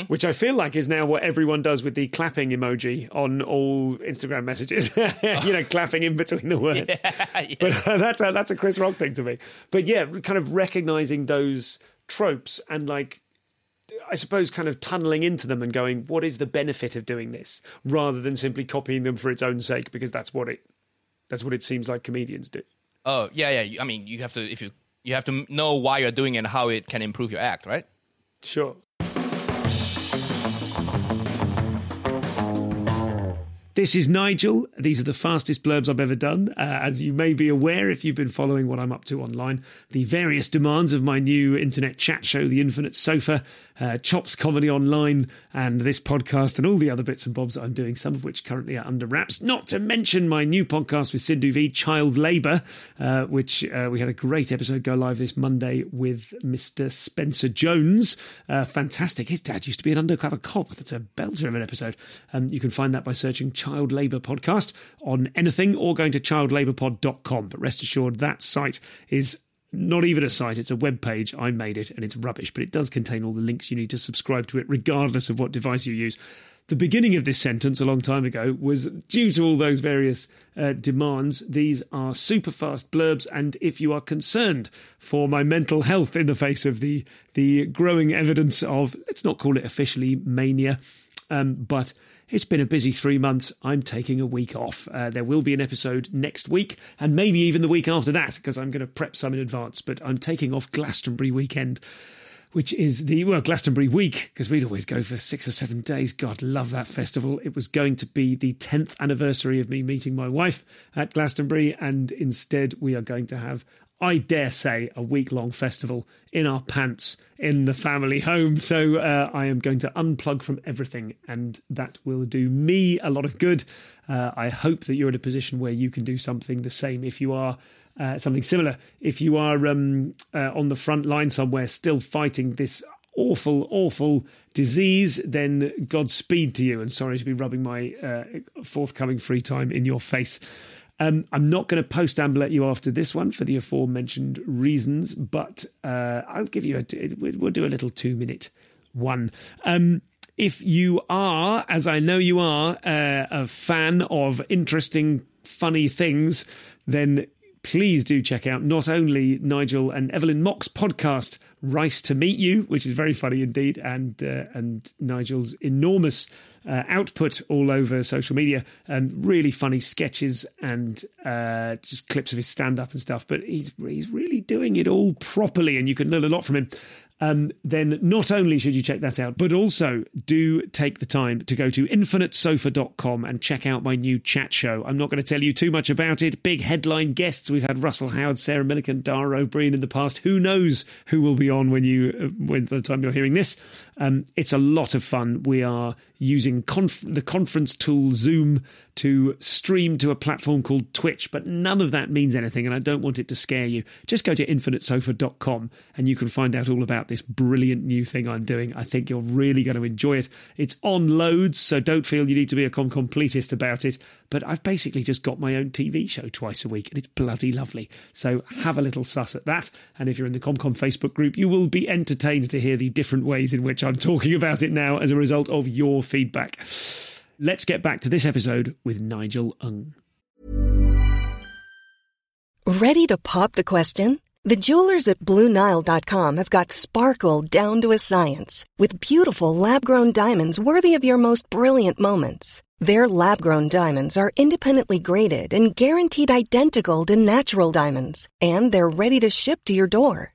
which I feel like is now what everyone does with the clapping emoji on all Instagram messages. you know, clapping in between the words. But uh, that's a, that's a Chris Rock thing to me. But yeah, kind of recognizing those tropes and like I suppose kind of tunneling into them and going, what is the benefit of doing this, rather than simply copying them for its own sake, because that's what it that's what it seems like comedians do. Oh yeah, yeah. I mean, you have to if you you have to know why you're doing it and how it can improve your act, right? Sure. This is Nigel. These are the fastest blurbs I've ever done. Uh, as you may be aware, if you've been following what I'm up to online, the various demands of my new internet chat show, The Infinite Sofa, uh, Chops Comedy Online, and this podcast, and all the other bits and bobs that I'm doing, some of which currently are under wraps. Not to mention my new podcast with Sindhu Vee, Child Labour, uh, which uh, we had a great episode go live this Monday with Mr. Spencer Jones. Uh, fantastic. His dad used to be an undercover cop. That's a belter of an episode. Um, you can find that by searching Child Labour Podcast on anything or going to childlabourpod.com. But rest assured, that site is not even a site, it's a web page. I made it and it's rubbish, but it does contain all the links you need to subscribe to it, regardless of what device you use. The beginning of this sentence a long time ago was due to all those various uh, demands. These are super fast blurbs, and if you are concerned for my mental health in the face of the the growing evidence of let's not call it officially mania, um, but it's been a busy three months. I'm taking a week off. Uh, there will be an episode next week, and maybe even the week after that, because I'm going to prep some in advance. But I'm taking off Glastonbury weekend, which is the well Glastonbury week, because we'd always go for six or seven days. God, love that festival. It was going to be the 10th anniversary of me meeting my wife at Glastonbury, and instead we are going to have. I dare say a week long festival in our pants in the family home. So uh, I am going to unplug from everything, and that will do me a lot of good. Uh, I hope that you're in a position where you can do something the same if you are. Uh, something similar. If you are um, uh, on the front line somewhere, still fighting this awful, awful disease, then Godspeed to you. And sorry to be rubbing my uh, forthcoming free time in your face. Um, I'm not going to post at you after this one for the aforementioned reasons, but uh, I'll give you a. We'll do a little two minute one. Um, if you are, as I know you are, uh, a fan of interesting, funny things, then please do check out not only Nigel and Evelyn Mok's podcast, Rice to Meet You, which is very funny indeed, and uh, and Nigel's enormous uh, output all over social media, and really funny sketches and uh, just clips of his stand up and stuff. But he's he's really doing it all properly, and you can learn a lot from him. Um, then not only should you check that out, but also do take the time to go to infinitesofa.com and check out my new chat show. I'm not going to tell you too much about it. Big headline guests. We've had Russell Howard, Sarah Millican, Dara Ó Briain in the past. Who knows who will be on when you, uh, when by the time you're hearing this. Um, it's a lot of fun. We are using conf- the conference tool Zoom to stream to a platform called Twitch, but none of that means anything, and I don't want it to scare you. Just go to infinitesofa.com and you can find out all about this brilliant new thing I'm doing. I think you're really going to enjoy it. It's on loads, so don't feel you need to be a con completist about it. But I've basically just got my own TV show twice a week, and it's bloody lovely. So have a little suss at that. And if you're in the ComCom Facebook group, you will be entertained to hear the different ways in which I'm talking about it now as a result of your feedback. Let's get back to this episode with Nigel Ng. Ready to pop the question? The jewelers at BlueNile.com have got sparkle down to a science with beautiful lab grown diamonds worthy of your most brilliant moments. Their lab grown diamonds are independently graded and guaranteed identical to natural diamonds, and they're ready to ship to your door.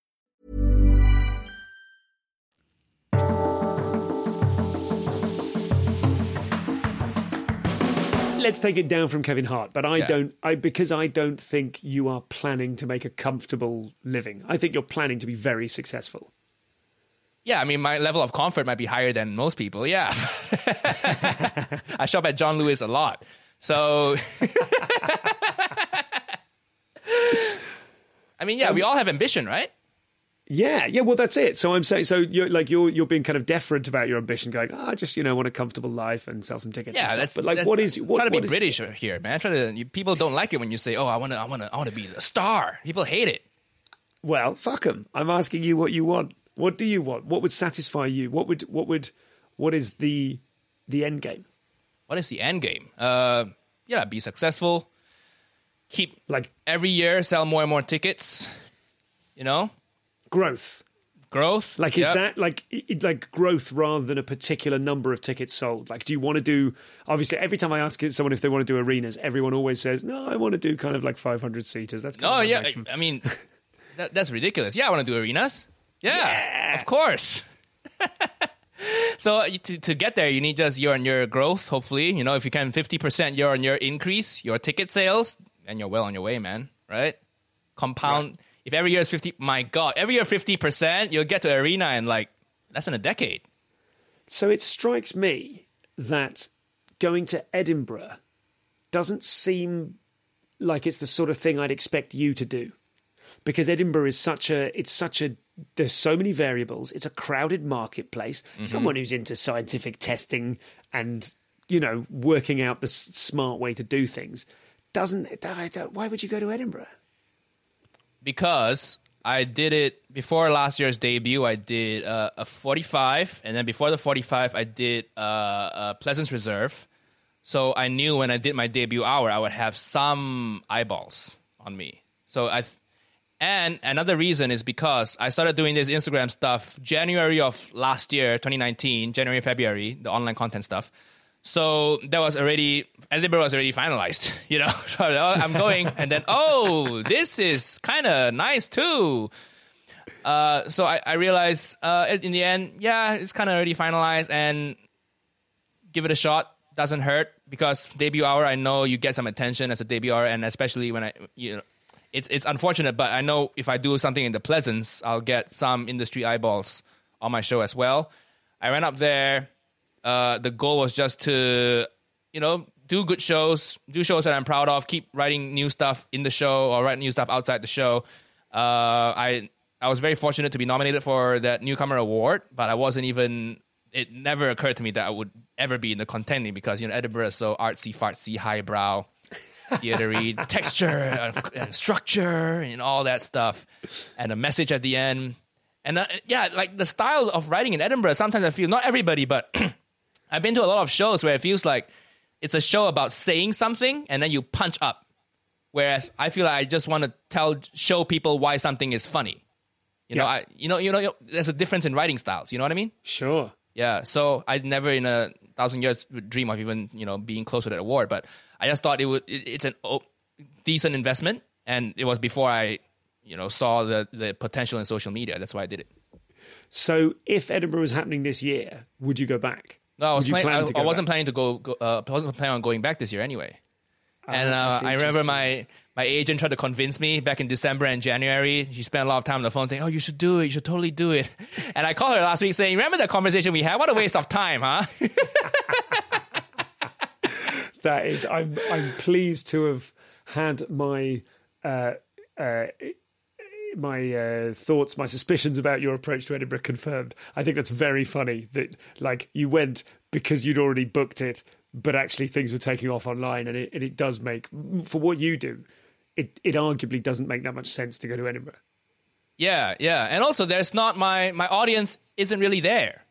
Let's take it down from Kevin Hart, but I Yeah. don't. I because I don't think you are planning to make a comfortable living. I think you're planning to be very successful. Yeah, I mean, my level of comfort might be higher than most people. Yeah. I shop at John Lewis a lot. So, I mean, yeah, we um, all have ambition, right? Yeah, yeah. Well, that's it. So I'm saying, so you're like you're you're being kind of deferent about your ambition, going, oh, I just you know want a comfortable life and sell some tickets. and Yeah, stuff." that's but like, that's, what is what, try to be is- British here, man. Try to you, people don't like it when you say, "Oh, I want to, I want to, I want to be a star." People hate it. Well, fuck them. I'm asking you what you want. What do you want? What would satisfy you? What would what would what is the the end game? What is the end game? Uh, yeah, be successful. Keep Like every year sell more and more tickets. You know, growth. growth. Like is Yep. that like like growth rather than a particular number of tickets sold? Like, do you want to do? Obviously, every time I ask someone if they want to do arenas, everyone always says, "No, I want to do kind of like 500 seaters." That's Oh yeah, maximum." I, mean, that, that's ridiculous. Yeah, I want to do arenas. Yeah, of course. so to to get there, you need just year on year growth. Hopefully, you know, if you can fifty percent year on year increase your ticket sales, and you're well on your way, man. Right? Compound. If every year is fifty, my god, every year fifty percent, you'll get to arena in like less than a decade. So it strikes me that going to Edinburgh doesn't seem like it's the sort of thing I'd expect you to do. Because Edinburgh is such a it's such a there's so many variables. It's a crowded marketplace. Mm-hmm. Someone who's into scientific testing and you know working out the s- smart way to do things doesn't. Why would you go to Edinburgh? Because I did it before last year's debut. I did uh, a 45, and then before the 45, I did uh, uh, Pleasance Reserve. So I knew when I did my debut hour, I would have some eyeballs on me. So I, and another reason is because I started doing this Instagram stuff January of last year, 2019, January, February, the online content stuff. So that was already Edinburgh was already finalized, you know. So I'm going, and then oh, this is kind of nice too. Uh, so I, I realized uh, in the end, yeah, it's kind of already finalized, and give it a shot. Doesn't hurt because debut hour. I know you get some attention as a debut hour, and especially when I, you know, it's it's unfortunate, but I know if I do something in the Pleasance, I'll get some industry eyeballs on my show as well. I went up there. Uh, the goal was just to, you know, do good shows, do shows that I'm proud of, keep writing new stuff in the show or write new stuff outside the show. Uh, I I was very fortunate to be nominated for that newcomer award, but I wasn't even. It never occurred to me that I would ever be in the contending because you know Edinburgh is so artsy, fartsy, highbrow, theatery, texture and, and structure and all that stuff, and a message at the end. And uh, yeah, like the style of writing in Edinburgh, sometimes I feel not everybody, but I've been to a lot of shows where it feels like it's a show about saying something and then you punch up. Whereas I feel like I just want to tell, show people why something is funny. You know, I, you know, you know, you know, there's a difference in writing styles. You know what I mean? Sure. Yeah. So I never in a thousand years would dream of even you know being close to that award. But I just thought it would. It, it's an o- decent investment, and it was before I you know saw the the potential in social media. That's why I did it. So if Edinburgh was happening this year, would you go back? No, I was planning. I, I, wasn't back? planning to go. go uh, I wasn't planning on going back this year anyway. and uh, I remember my my agent tried to convince me back in December and January. She spent a lot of time on the phone saying, "Oh, you should do it. You should totally do it." And I called her last week saying, "Remember that conversation we had? What a waste of time, huh?" That is, I'm I'm pleased to have had my uh, uh, my uh, thoughts, my suspicions about your approach to Edinburgh confirmed. I think that's very funny that like you went because you'd already booked it, but actually things were taking off online, and it, and it does make for what you do, it it arguably doesn't make that much sense to go to Edinburgh. Yeah, yeah. And also there's not my my audience isn't really there.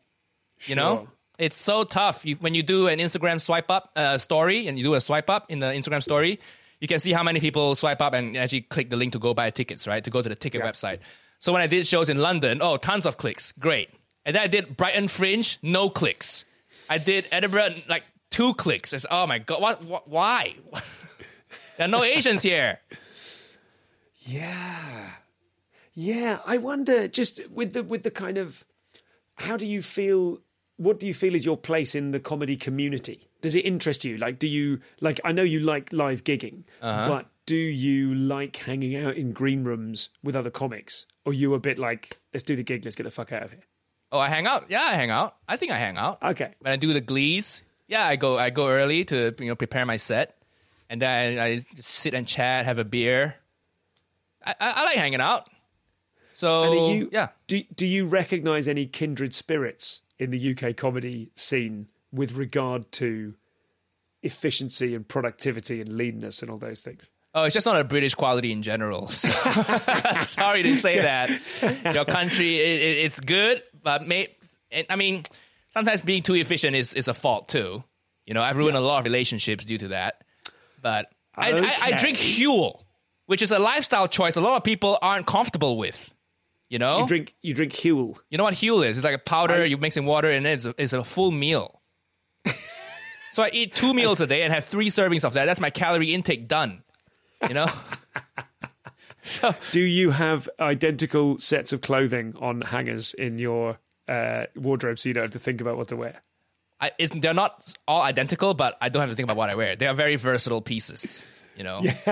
You know? It's so tough. You, when you do an Instagram swipe up uh, story and you do a swipe up in the Instagram story, you can see how many people swipe up and actually click the link to go buy tickets, right? To go to the ticket Yeah. website. So when I did shows in London, oh, tons of clicks. Great. And then I did Brighton Fringe, no clicks. I did Edinburgh, like two clicks. It's, oh my God, what, what why? there are no Asians here. Yeah. Yeah, I wonder just with the with the kind of how do you feel what do you feel is your place in the comedy community? Does it interest you? Like do you like I know you like live gigging, uh-huh. but do you like hanging out in green rooms with other comics? Or you a bit like let's do the gig, let's get the fuck out of here. Oh, I hang out. Yeah, I hang out. I think I hang out. Okay. When I do the glees, yeah, I go I go early to you know prepare my set, and then I just sit and chat, have a beer. I, I, I like hanging out. So you yeah, do do you recognize any kindred spirits in the UK comedy scene with regard to efficiency and productivity and leanness and all those things? oh, it's just not a British quality in general. So, sorry to say that. Your country, it, it, it's good, but may, I mean, sometimes being too efficient is is a fault too. You know, I've ruined a lot of relationships due to that. But I, I, I drink Huel, which is a lifestyle choice a lot of people aren't comfortable with. You know, You drink you drink Huel. you know what Huel is? It's like a powder you mix in water, and it's a, it's a full meal. so I eat two meals a day and have three servings of that. That's my calorie intake done. You know. so Do you have identical sets of clothing on hangers in your uh, wardrobe so you don't have to think about what to wear? I, they're not all identical, but I don't have to think about what I wear. They are very versatile pieces. You know,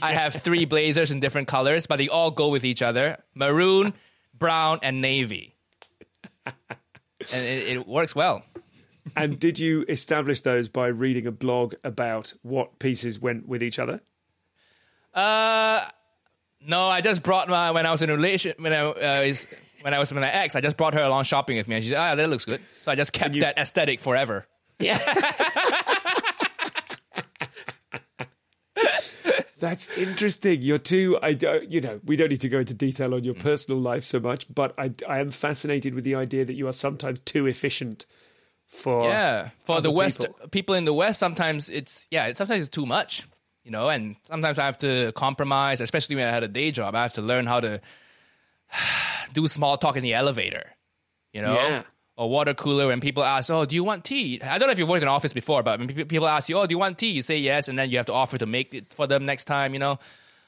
I have three blazers in different colors, but they all go with each other: maroon, brown, and navy. and it, it works well. And did you establish those by reading a blog about what pieces went with each other? Uh, no, I just brought my when I was in a relation when I uh, is, when I was with my ex. I just brought her along shopping with me, and she said, "Ah, that looks good." So I just kept you- that aesthetic forever. That's interesting. You're too. I don't. You know, we don't need to go into detail on your mm. personal life so much, but I, I am fascinated with the idea that you are sometimes too efficient for. Yeah, for the West, people. people. in the West, sometimes it's yeah, sometimes it's too much, you know, and sometimes I have to compromise, especially when I had a day job. I have to learn how to do small talk in the elevator, you know, Yeah. Or water cooler. When people ask, "Oh, do you want tea?" I don't know if you've worked in an office before, but when people ask you, "Oh, do you want tea?" You say yes, and then you have to offer to make it for them next time, you know.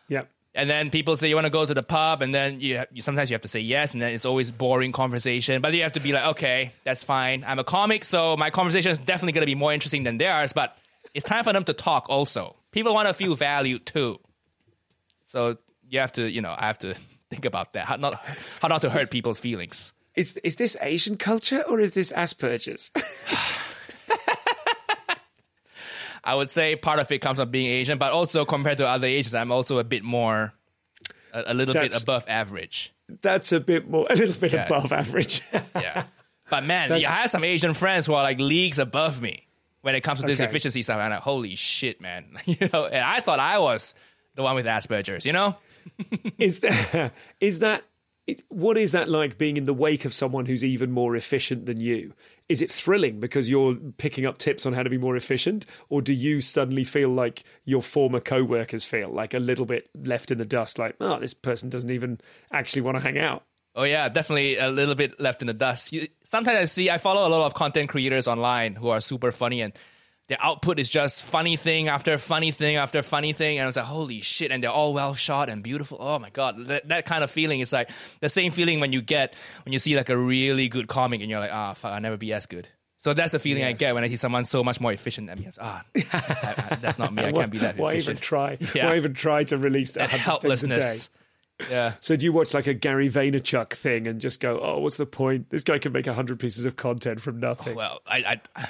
Yeah. And then people say you want to go to the pub, and then you, you sometimes you have to say yes, and then it's always boring conversation. But you have to be like, okay, that's fine. I'm a comic, so my conversation is definitely going to be more interesting than theirs. But it's time for them to talk. Also, people want to feel valued too. So you have to, you know, I have to think about that. How not how not to hurt people's feelings. Is is this Asian culture or is this Asperger's? I would say part of it comes from being Asian, but also compared to other Asians, I'm also a bit more, a, a little bit above average. That's a bit more, a little bit Yeah. above average. Yeah. But man, That's- I have some Asian friends who are like leagues above me when it comes to this Okay. efficiency stuff. And I'm like, holy shit, man. you know, and I thought I was the one with Asperger's, you know? is that is that it, what is that like being in the wake of someone who's even more efficient than you? Is it thrilling because you're picking up tips on how to be more efficient? Or do you suddenly feel like your former co-workers feel like a little bit left in the dust like oh this person doesn't even actually want to hang out Oh yeah, definitely a little bit left in the dust. You, sometimes I see, I follow a lot of content creators online who are super funny, and their output is just funny thing after funny thing after funny thing, and I was like, holy shit! And they're all well shot and beautiful. Oh my god, that, that kind of feeling is like the same feeling when you get when you see like a really good comic, and you're like, ah, fuck, I'll never be as good. So that's the feeling I get when I see someone so much more efficient than me. Ah, I- that's not me. I can't be that efficient. why even try Yeah. why even try to release that That 100 things a day helplessness. Yeah. so do you watch like a Gary Vaynerchuk thing and just go, oh, what's the point? This guy can make hundred pieces of content from nothing. Well, I, I,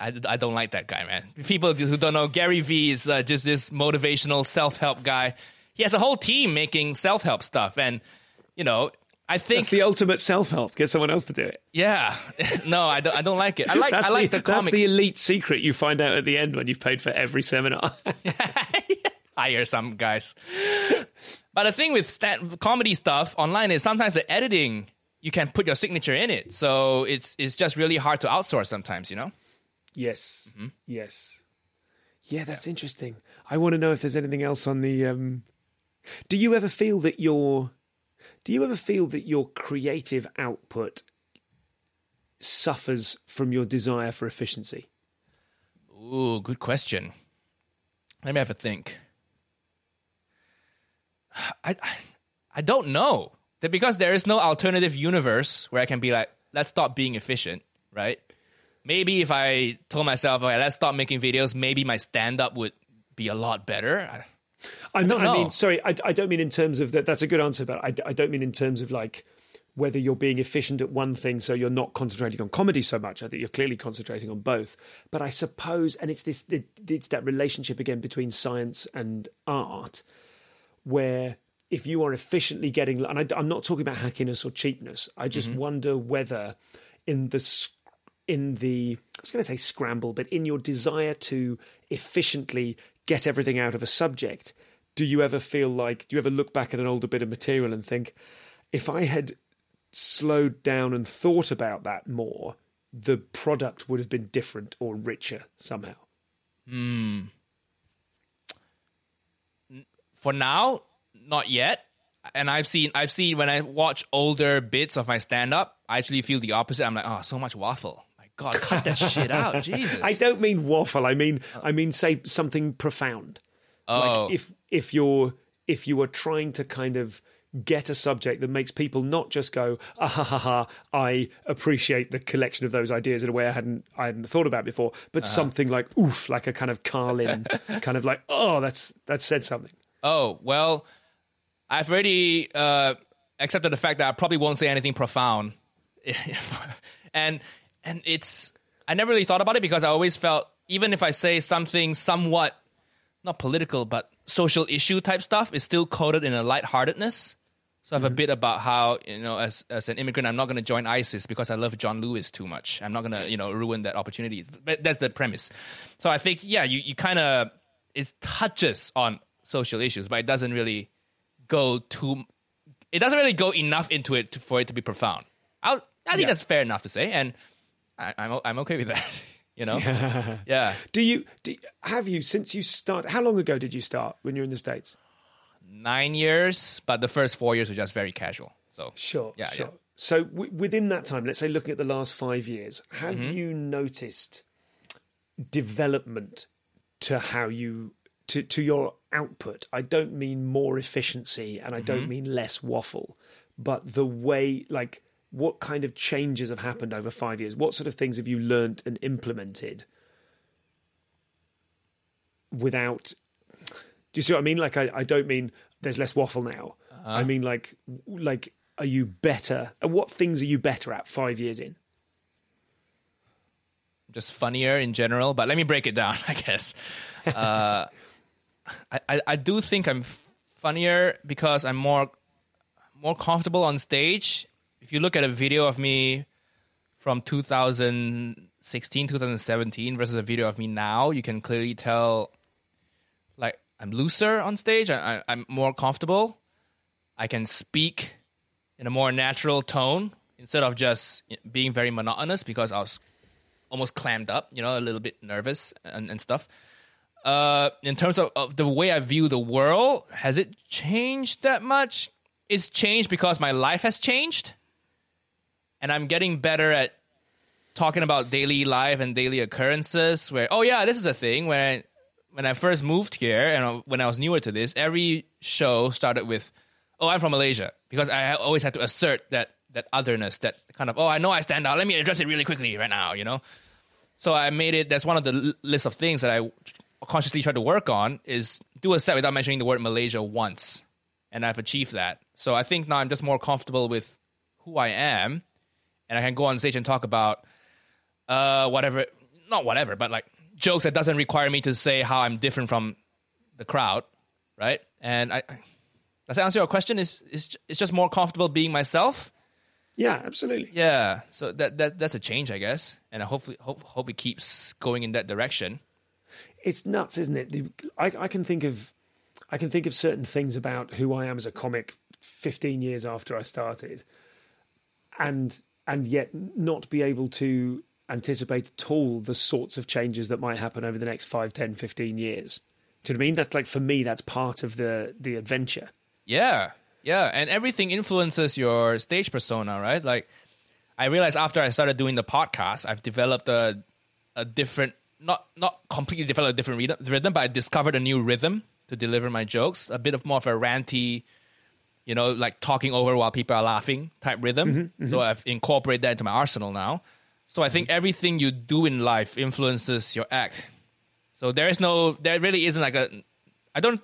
I, I don't like that guy, man. People who don't know, Gary Vee is uh, just this motivational self help guy. He has a whole team making self help stuff, and you know, I think, That's the ultimate self help. Get someone else to do it. yeah, no, I don't, I don't like it. I like, I like the, the, comics. That's the elite secret you find out at the end when you've paid for every seminar. hire some guys. But the thing with stand- comedy stuff online is sometimes the editing you can put your signature in it, so it's it's just really hard to outsource sometimes. You know. Yes. Yes. Yeah, that's interesting. I want to know if there's anything else on the. Um... Do you ever feel that your, do you ever feel that your creative output suffers from your desire for efficiency? Ooh, good question. Let me have a think. I, I, don't know. That because there is no alternative universe where I can be like, let's stop being efficient, right? Maybe if I told myself, okay, let's stop making videos, maybe my stand up would be a lot better. I, I, don't I mean, know. sorry, I, I don't mean in terms of that. That's a good answer, but I, I don't mean in terms of like whether you're being efficient at one thing, so you're not concentrating on comedy so much. I think you're clearly concentrating on both. But I suppose, and it's this, it, it's that relationship again between science and art, where if you are efficiently getting, and I, am not talking about hackiness or cheapness. I just mm-hmm. wonder whether in the in the I was going to say scramble, but in your desire to efficiently get everything out of a subject, do you ever feel like do you ever look back at an older bit of material and think, if I had slowed down and thought about that more, the product would have been different or richer somehow? Hmm. For now, not yet. And I've seen I've seen when I watch older bits of my stand up, I actually feel the opposite. I'm like, oh, so much waffle. My God, cut that shit out. Jesus. I don't mean waffle. I mean I mean say something profound. oh, Like if if you're if you are trying to kind of get a subject that makes people not just go ah ha ha ha I appreciate the collection of those ideas in a way I hadn't I hadn't thought about before, but Uh-huh. something like oof, like a kind of Carlin, kind of like oh that's that said something. Oh, well, I've already uh, accepted the fact that I probably won't say anything profound. and and it's I never really thought about it because I always felt even if I say something somewhat not political but social issue type stuff is still coded in a lightheartedness. So I have a bit about how you know, as as an immigrant, I'm not going to join ISIS because I love John Lewis too much. I'm not going to you know ruin that opportunity. But that's the premise. So I think yeah, you you kind of it touches on social issues, but it doesn't really go too. It doesn't really go enough into it to, for it to be profound. I'll, I think Yeah. that's fair enough to say, and I, I'm o- I'm okay with that. You know, yeah. Do you do, have you since you start? How long ago did you start when you were in the states? nine years, but the first four years were just very casual. So Sure, Yeah, sure. yeah. So w- within that time, let's say looking at the last five years, have Mm-hmm. you noticed development to how you to to your output? I don't mean more efficiency, and I Mm-hmm. don't mean less waffle, but the way like what kind of changes have happened over five years? What sort of things have you learnt and implemented without do you see what I mean? Like, I, I don't mean there's less waffle now. I mean, like, like, are you better? And what things are you better at five years in? just funnier in general. But let me break it down. I guess uh, I, I do think I'm funnier because I'm more more comfortable on stage. If you look at a video of me from 2016, 2017 versus a video of me now, you can clearly tell like I'm looser on stage. I, I, I'm more comfortable. I can speak in a more natural tone instead of just being very monotonous because I was almost clammed up, you know, a little bit nervous and, and stuff. Uh, in terms of, of the way I view the world, has it changed that much? It's changed because my life has changed, and I'm getting better at talking about daily life and daily occurrences. Where oh yeah, this is a thing. When I, when I first moved here and when I was newer to this, every show started with oh I'm from Malaysia because I always had to assert that that otherness, that kind of oh I know I stand out. Let me address it really quickly right now, you know. So I made it. That's one of the list of things that I consciously try to work on is do a set without mentioning the word Malaysia once, and I've achieved that. So I think now I'm just more comfortable with who I am, and I can go on stage and talk about uh whatever, not whatever, but like jokes that doesn't require me to say how I'm different from the crowd, right? And I, I does that answer your question? Is is it's just more comfortable being myself? Yeah, absolutely. Yeah, so that that that's a change, I guess, and I hopefully hope hope it keeps going in that direction. It's nuts, isn't it? The- I, I can think of I can think of certain things about who I am as a comic 15 years after I started, and and yet not be able to anticipate at all the sorts of changes that might happen over the next 5, 10, 15 years. Do you know what I mean? That's like for me, that's part of the the adventure. Yeah, yeah, and everything influences your stage persona, right? Like, I realized after I started doing the podcast, I've developed a a different, not not completely developed a different rhythm, rhythm, but I discovered a new rhythm to deliver my jokes. A bit of more of a ranty, you know, like talking over while people are laughing type rhythm. Mm-hmm, so I've incorporated that into my arsenal now. So I think everything you do in life influences your act. So there is no, there really isn't like a, I don't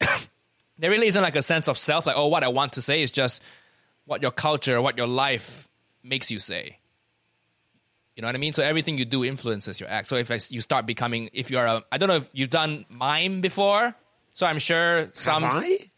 there really isn't like a sense of self, like, oh, what I want to say is just what your culture, what your life makes you say. You know what I mean? So everything you do influences your act. So if you start becoming, if you're a, I don't know if you've done mime before. So I'm sure some. Have I?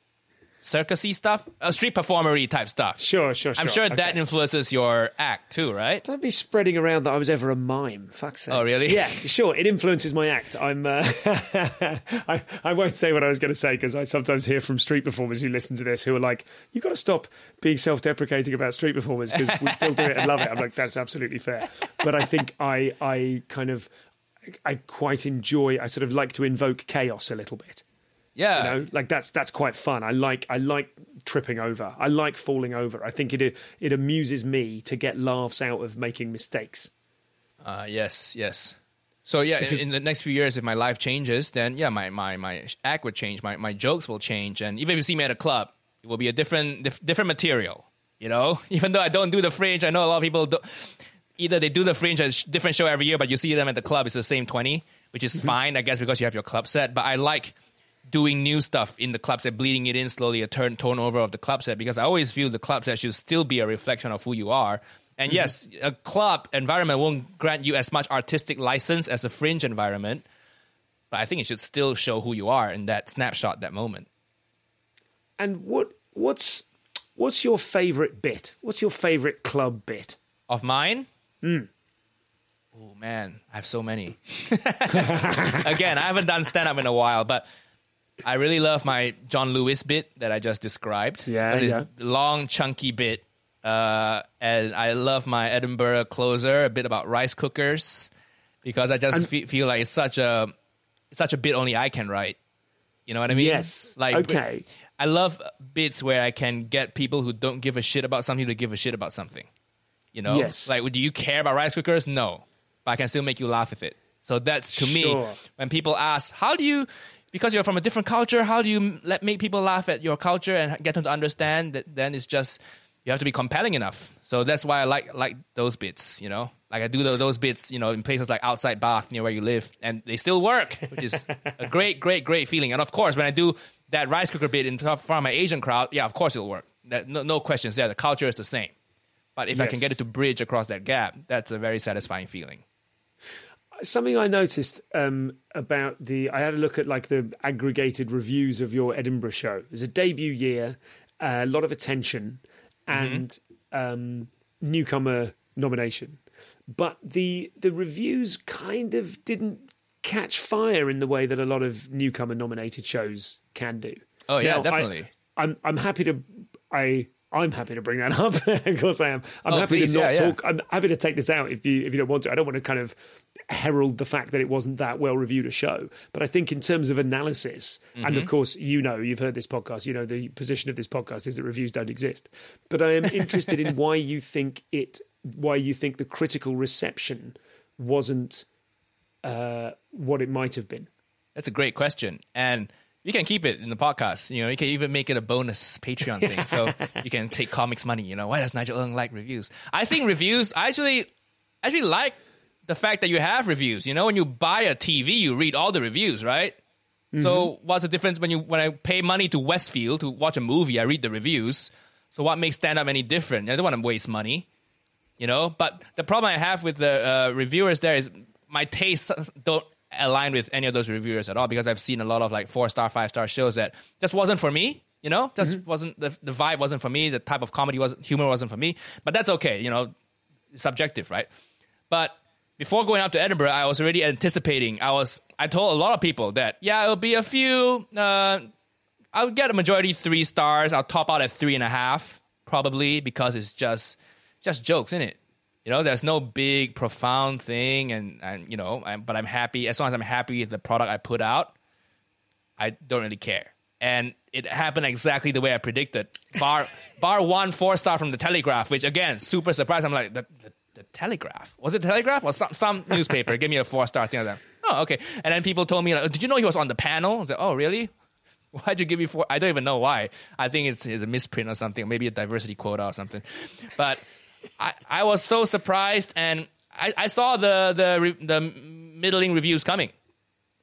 Circusy stuff, uh, street performery type stuff. Sure, sure, sure. I'm sure okay. that influences your act too, right? Don't be spreading around that I was ever a mime. Fuck's sake. Oh, really? Yeah, sure. It influences my act. I'm. Uh, I I won't say what I was going to say because I sometimes hear from street performers who listen to this who are like, "You've got to stop being self-deprecating about street performers because we still do it and love it." I'm like, "That's absolutely fair," but I think I I kind of I quite enjoy. I sort of like to invoke chaos a little bit. Yeah, you know, like that's that's quite fun. I like I like tripping over. I like falling over. I think it it amuses me to get laughs out of making mistakes. Uh, yes, yes. So yeah, in, in, the next few years, if my life changes, then yeah, my my my act would change. My my jokes will change, and even if you see me at a club, it will be a different dif- different material. You know, even though I don't do the fringe, I know a lot of people do. Either they do the fringe a different show every year, but you see them at the club, it's the same twenty, which is mm-hmm. fine, I guess, because you have your club set. But I like doing new stuff in the club set, bleeding it in slowly, a turn tone over of the club set, because I always feel the club set should still be a reflection of who you are. And mm-hmm. yes, a club environment won't grant you as much artistic license as a fringe environment, but I think it should still show who you are in that snapshot, that moment. And what what's what's your favorite bit? What's your favorite club bit of mine? Mm. Oh man, I have so many. Again, I haven't done stand up in a while, but I really love my John Lewis bit that I just described. Yeah, yeah. Long, chunky bit. Uh, and I love my Edinburgh closer, a bit about rice cookers, because I just fe- feel like it's such a it's such a bit only I can write. You know what I mean? Yes. Like okay. I love bits where I can get people who don't give a shit about something to give a shit about something. You know? Yes. Like, do you care about rice cookers? No, but I can still make you laugh with it. So that's to sure. me when people ask, "How do you?" Because you're from a different culture, how do you let make people laugh at your culture and get them to understand that then it's just you have to be compelling enough. So that's why I like like those bits, you know. Like I do those, those bits, you know, in places like outside Bath near where you live, and they still work, which is a great, great, great feeling. And of course, when I do that rice cooker bit in front of my Asian crowd, yeah, of course it'll work. That, no, no questions there. The culture is the same. But if yes. I can get it to bridge across that gap, that's a very satisfying feeling something I noticed um, about the. I had a look at like the aggregated reviews of your Edinburgh show. It was a debut year, uh, a lot of attention, and mm-hmm. um, newcomer nomination. But the the reviews kind of didn't catch fire in the way that a lot of newcomer nominated shows can do. Oh yeah, now, definitely. I, I'm I'm happy to I I'm happy to bring that up. of course, I am. I'm oh, happy please, to not yeah, talk. Yeah. I'm happy to take this out if you if you don't want to. I don't want to kind of herald the fact that it wasn't that well reviewed a show. But I think in terms of analysis, mm-hmm. and of mm-hmm. course, you know, you've heard this podcast. You know, the position of this podcast is that reviews don't exist. But I am interested in why you think it, why you think the critical reception wasn't uh, what it might have been. That's a great question, and you can keep it in the podcast. You know, you can even make it a bonus Patreon thing. So you can take comics money. You know, why does Nigel Ng like reviews? I think reviews. I actually, actually like the fact that you have reviews. You know, when you buy a TV, you read all the reviews, right? Mm-hmm. So what's the difference when you when I pay money to Westfield to watch a movie? I read the reviews. So what makes stand up any different? I don't want to waste money, you know. But the problem I have with the uh, reviewers there is my tastes don't align with any of those reviewers at all because I've seen a lot of like four star, five star shows that just wasn't for me. You know, just mm-hmm. wasn't the, the vibe wasn't for me. The type of comedy wasn't humor wasn't for me. But that's okay. You know, subjective, right? But before going out to Edinburgh, I was already anticipating. I was I told a lot of people that yeah, it'll be a few uh, I'll get a majority three stars. I'll top out at three and a half probably because it's just just jokes, isn't it? You know, there's no big profound thing, and and you know, I'm, but I'm happy as long as I'm happy with the product I put out. I don't really care, and it happened exactly the way I predicted. Bar bar one four star from the Telegraph, which again super surprised. I'm like the, the, the Telegraph was it Telegraph or some some newspaper? Give me a four star thing like that. Oh, okay. And then people told me, like, did you know he was on the panel? I was like, oh, really? Why'd you give me four? I don't even know why. I think it's, it's a misprint or something, maybe a diversity quota or something. But I, I was so surprised, and I, I saw the the the middling reviews coming.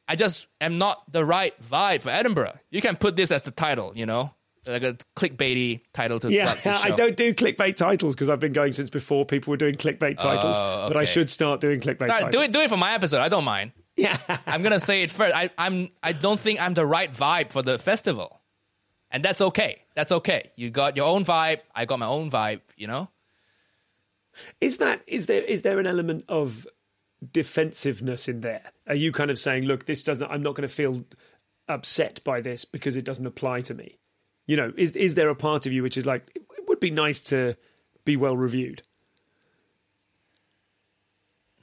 I just am not the right vibe for Edinburgh. You can put this as the title, you know, like a clickbaity title to yeah. I don't do clickbait titles because I've been going since before people were doing clickbait oh, titles. Oh, But I should start doing clickbait Start- titles. do it do it for my episode. I don't mind. Yeah. I'm gonna say it first. I, I'm I don't think I'm the right vibe for the festival, and that's okay. That's okay. You got your own vibe. I got my own vibe. You know. Is that is there is there an element of defensiveness in there? Are you kind of saying, look, this doesn't I'm not going to feel upset by this because it doesn't apply to me? You know, is is there a part of you which is like it would be nice to be well reviewed?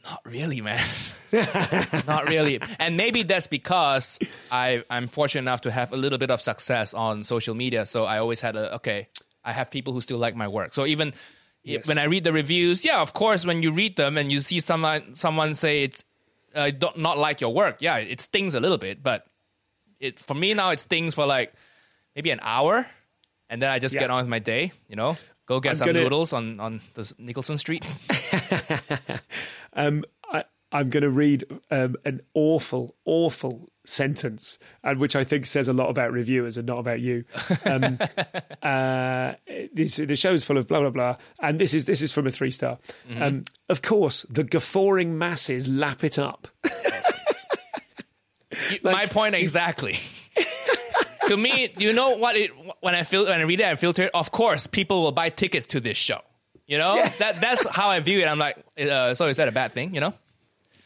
Not really, man. Not really. And maybe that's because I, I'm fortunate enough to have a little bit of success on social media. So I always had a, okay, I have people who still like my work. So even Yes. when I read the reviews, yeah, of course, when you read them and you see someone, someone say it's uh, don't, not like your work, yeah, it stings a little bit. But it for me now, it stings for like maybe an hour. And then I just Yeah. get on with my day, you know, go get I'm some gonna- noodles on, on this Nicholson Street. Um, I, I'm going to read um, an awful, awful sentence, and which I think says a lot about reviewers and not about you. Um, uh, this, the show is full of blah blah blah, and this is this is from a three star. Um, of course, the guffawing masses lap it up. my point exactly. to me, you know what? It when I feel when I read it, I filter it. Of course, people will buy tickets to this show. You know that that's how I view it. I'm like, uh, so is that a bad thing? You know?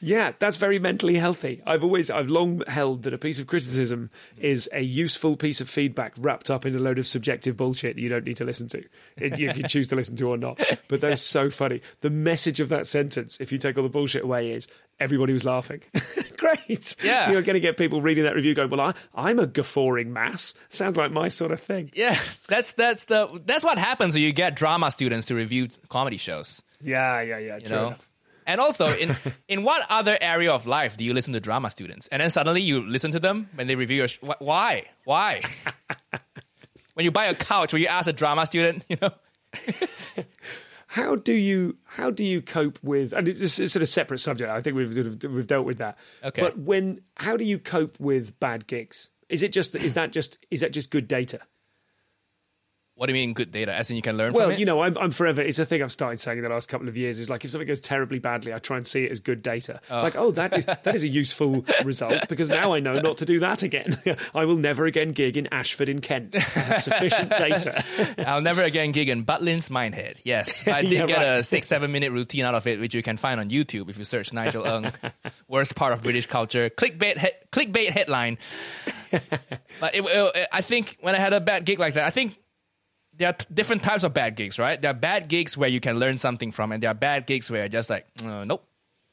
Yeah, that's very mentally healthy. I've always, I've long held that a piece of criticism is a useful piece of feedback wrapped up in a load of subjective bullshit you don't need to listen to. It, you can choose to listen to or not. But that's so funny. The message of that sentence, if you take all the bullshit away, is everybody was laughing. Great. Yeah. You're going to get people reading that review going, well, I, I'm a guffawing mass. Sounds like my sort of thing. Yeah, that's that's the that's what happens when you get drama students to review comedy shows. Yeah, yeah, yeah. You know. And also, in in what other area of life do you listen to drama students? And then suddenly you listen to them when they review your sh- wh- why why? when you buy a couch, will you ask a drama student? You know. how do you how do you cope with and it's, it's sort of separate subject i think we've sort of, we've dealt with that Okay. but when how do you cope with bad gigs is it just is that just is that just good data What do you mean good data? As in you can learn well from it? Well, you know I'm, I'm forever it's a thing i've started saying in the last couple of years is like if something goes terribly badly i try and see it as good data oh. like oh that is that is a useful result because now i know not to do that again i will never again gig in ashford in kent sufficient data I'll never again gig in Butlins Minehead. Yes, I did Yeah, get right. a six, seven minute routine out of it, which you can find on YouTube if you search Nigel Ng, worst part of British culture, clickbait, he- clickbait headline. but it, it- I think when I had a bad gig like that, I think there are different types of bad gigs, right? There are bad gigs where you can learn something from, and there are bad gigs where you're just like, uh, nope,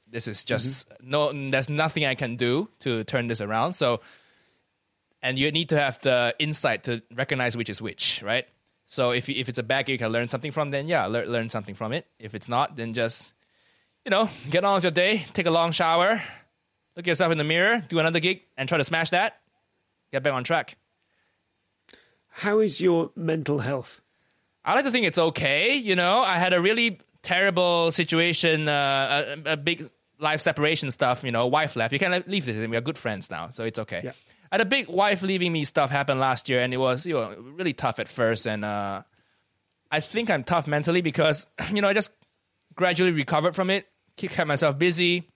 this is just no, there's nothing I can do to turn this around. So and you need to have the insight to recognize which is which, right? So if if it's a bad gig, you can learn something from, then yeah, learn learn something from it. If it's not, then just you know get on with your day, take a long shower, look yourself in the mirror, do another gig, and try to smash that. Get back on track. How is your mental health I like to think it's okay. You know, I had a really terrible situation, uh, a, a big life separation stuff. You know, wife left. You can't leave this, and we are good friends now, so it's okay. Yeah. I had a big wife leaving me stuff happen last year, and it was you know really tough at first, and uh, I think I'm tough mentally because you know I just gradually recovered from it, kept myself busy.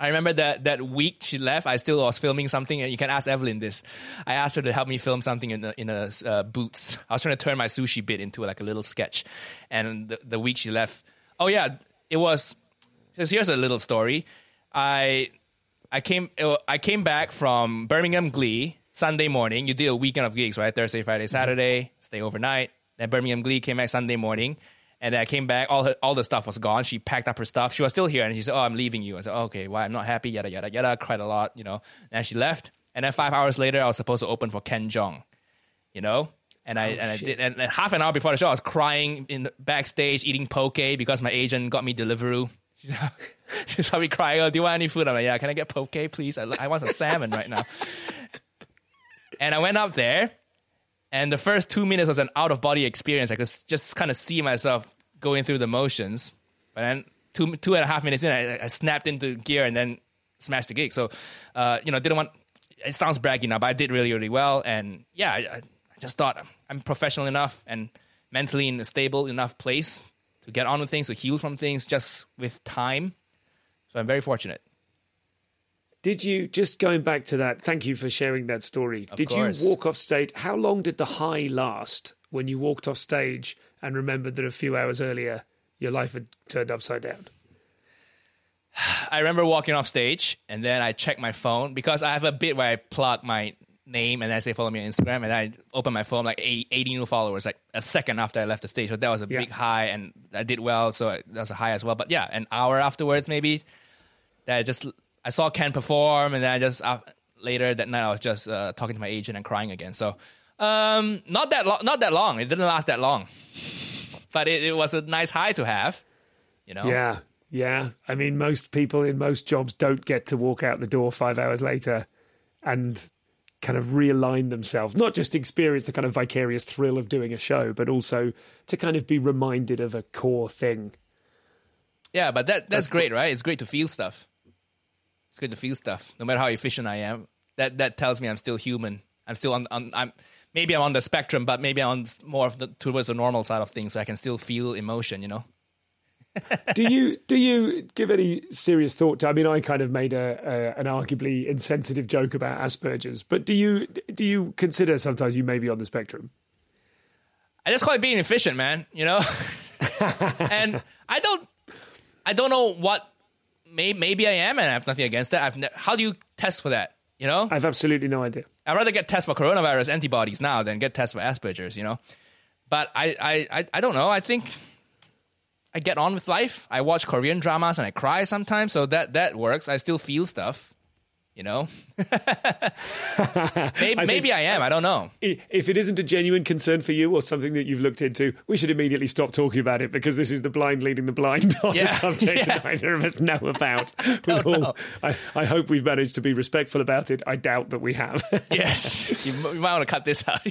I remember that that week she left, I still was filming something, and you can ask Evelyn this. I asked her to help me film something in a, in a uh, boots. I was trying to turn my sushi bit into like a little sketch, and the, the week she left, oh yeah, it was. So here's a little story. I I came I came back from Birmingham Glee, Sunday morning. You did a weekend of gigs, right? Thursday, Friday, Saturday, stay overnight. Then Birmingham Glee came back Sunday morning. And then I came back, all her, all the stuff was gone. She packed up her stuff. She was still here, and she said, "Oh, I'm leaving you." I said, oh, "Okay, why? I'm not happy." Yada yada yada. Cried a lot, you know. And she left. And then five hours later, I was supposed to open for Ken Jeong, you know. And I oh, and I did. And, and half an hour before the show, I was crying in the backstage, eating poke because my agent got me Deliveroo. She saw me crying. Oh, do you want any food? I'm like, yeah. Can I get poke, please? I, I want some salmon right now. And I went up there, and the first two minutes was an out of body experience. I could just kind of see myself going through the motions. But then two two and a half minutes in, I, I snapped into gear and then smashed the gig. So, uh, you know, didn't want. It sounds braggy now, but I did really, really well. And yeah, I, I I just thought I'm professional enough and mentally in a stable enough place to get on with things, to heal from things, just with time. So I'm very fortunate. Did you just going back to that? Thank you for sharing that story. did course. you walk off stage? How long did the high last when you walked off stage and remembered that a few hours earlier your life had turned upside down? I remember walking off stage and then I checked my phone because I have a bit where I plug my name and I say follow me on Instagram and I open my phone like 80 new followers like a second after I left the stage. So that was a Yeah. big high and I did well. So that was a high as well. But yeah, an hour afterwards maybe that I just I saw Ken perform and then I just uh, later that night I was just uh, talking to my agent and crying again. So um, not that long. Not that long. It didn't last that long, but it, it was a nice high to have. You know. Yeah, yeah. I mean, most people in most jobs don't get to walk out the door five hours later and kind of realign themselves, not just experience the kind of vicarious thrill of doing a show, but also to kind of be reminded of a core thing. Yeah, but that that's great, right? It's great to feel stuff. It's good to feel stuff, no matter how efficient I am. That that tells me I'm still human. I'm still on. on I'm maybe I'm on the spectrum, but maybe I'm on more of the towards the normal side of things. So I can still feel emotion. You know. do you do you give any serious thought to? I mean, I kind of made a, a an arguably insensitive joke about Asperger's, but do you do you consider sometimes you may be on the spectrum? I just call it being efficient, man. You know. and I don't. I don't know what. May, maybe I am, and I have nothing against that. I've ne- how do you test for that? You know. I've absolutely no idea. I'd rather get tests for coronavirus antibodies now than get tests for Asperger's, you know. But I, I, I, I don't know. I think I get on with life. I watch Korean dramas and I cry sometimes, so that that works. I still feel stuff, you know. maybe, maybe I am. I don't know. If it isn't a genuine concern for you or something that you've looked into, we should immediately stop talking about it because this is the blind leading the blind on Yeah, a subject yeah. that neither of us know about. All- know. I, I hope we've managed to be respectful about it. I doubt that we have. Yes, you, you might want to cut this out.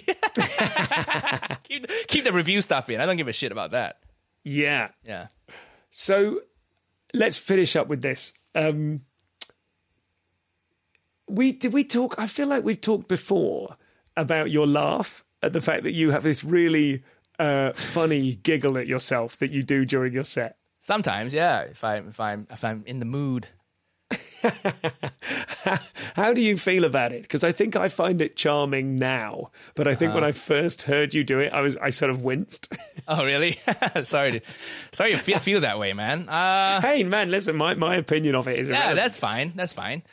keep, keep the review stuff in. I don't give a shit about that. yeah. Yeah. So let's finish up with this. Um, we did we talk? I feel like we've talked before about your laugh at the fact that you have this really uh, funny giggle at yourself that you do during your set. Sometimes, yeah. If I'm if I'm if I'm in the mood. How do you feel about it? Because I think I find it charming now, but I think when I first heard you do it, I was I sort of winced. Oh, really? sorry, to, sorry you feel, feel that way, man. Uh, hey, man, listen, my, my opinion of it is Yeah, irrelevant. that's fine. That's fine.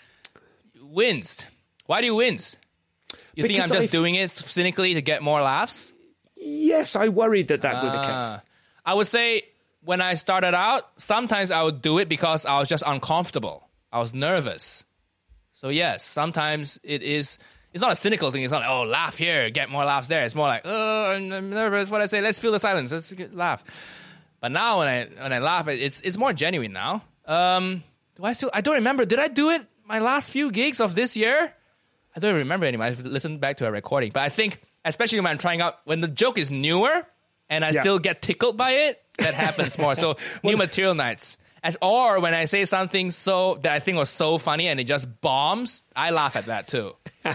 Winced. Why do you wince? You think I'm just doing it cynically to get more laughs? yes, I worried that that were the Ah. case. I would say when I started out, sometimes I would do it because I was just uncomfortable. I was nervous. So yes, sometimes it is. It's not a cynical thing. It's not like oh, laugh here, get more laughs there. It's more like oh, I'm, nervous. What I say? Let's feel the silence. Let's get, laugh. But now when I when I laugh, it's it's more genuine now. Um, do I still? I don't remember. Did I do it my last few gigs of this year? I don't remember anymore. I've listened back to a recording, but I think especially when I'm trying out when the joke is newer and I Yeah. still get tickled by it, that happens more. So new material nights. As or when I say something so that I think was so funny and it just bombs, I laugh at that too.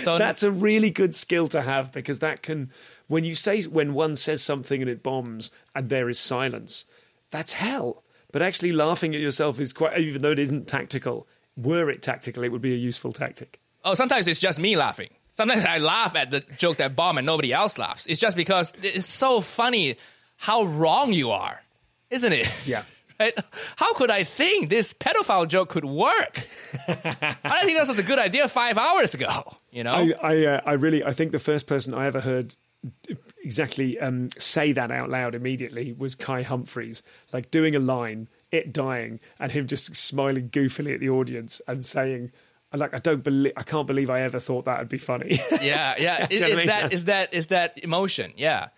So That's a really good skill to have because that can, when you say, when one says something and it bombs and there is silence, that's hell. But actually laughing at yourself is quite, even though it isn't tactical, were it tactical, it would be a useful tactic. oh, sometimes it's just me laughing. Sometimes I laugh at the joke that bomb and nobody else laughs. It's just because it's so funny how wrong you are, isn't it? Yeah. right? How could I think this pedophile joke could work? I didn't think that was a good idea five hours ago. You know, I I, uh, I really I think the first person I ever heard exactly um, say that out loud immediately was Kai Humphries, like doing a line, it dying, and him just smiling goofily at the audience and saying. Like I don't believe I can't believe I ever thought that would be funny. yeah, yeah. Do you know what I Is that is that is that emotion? Yeah.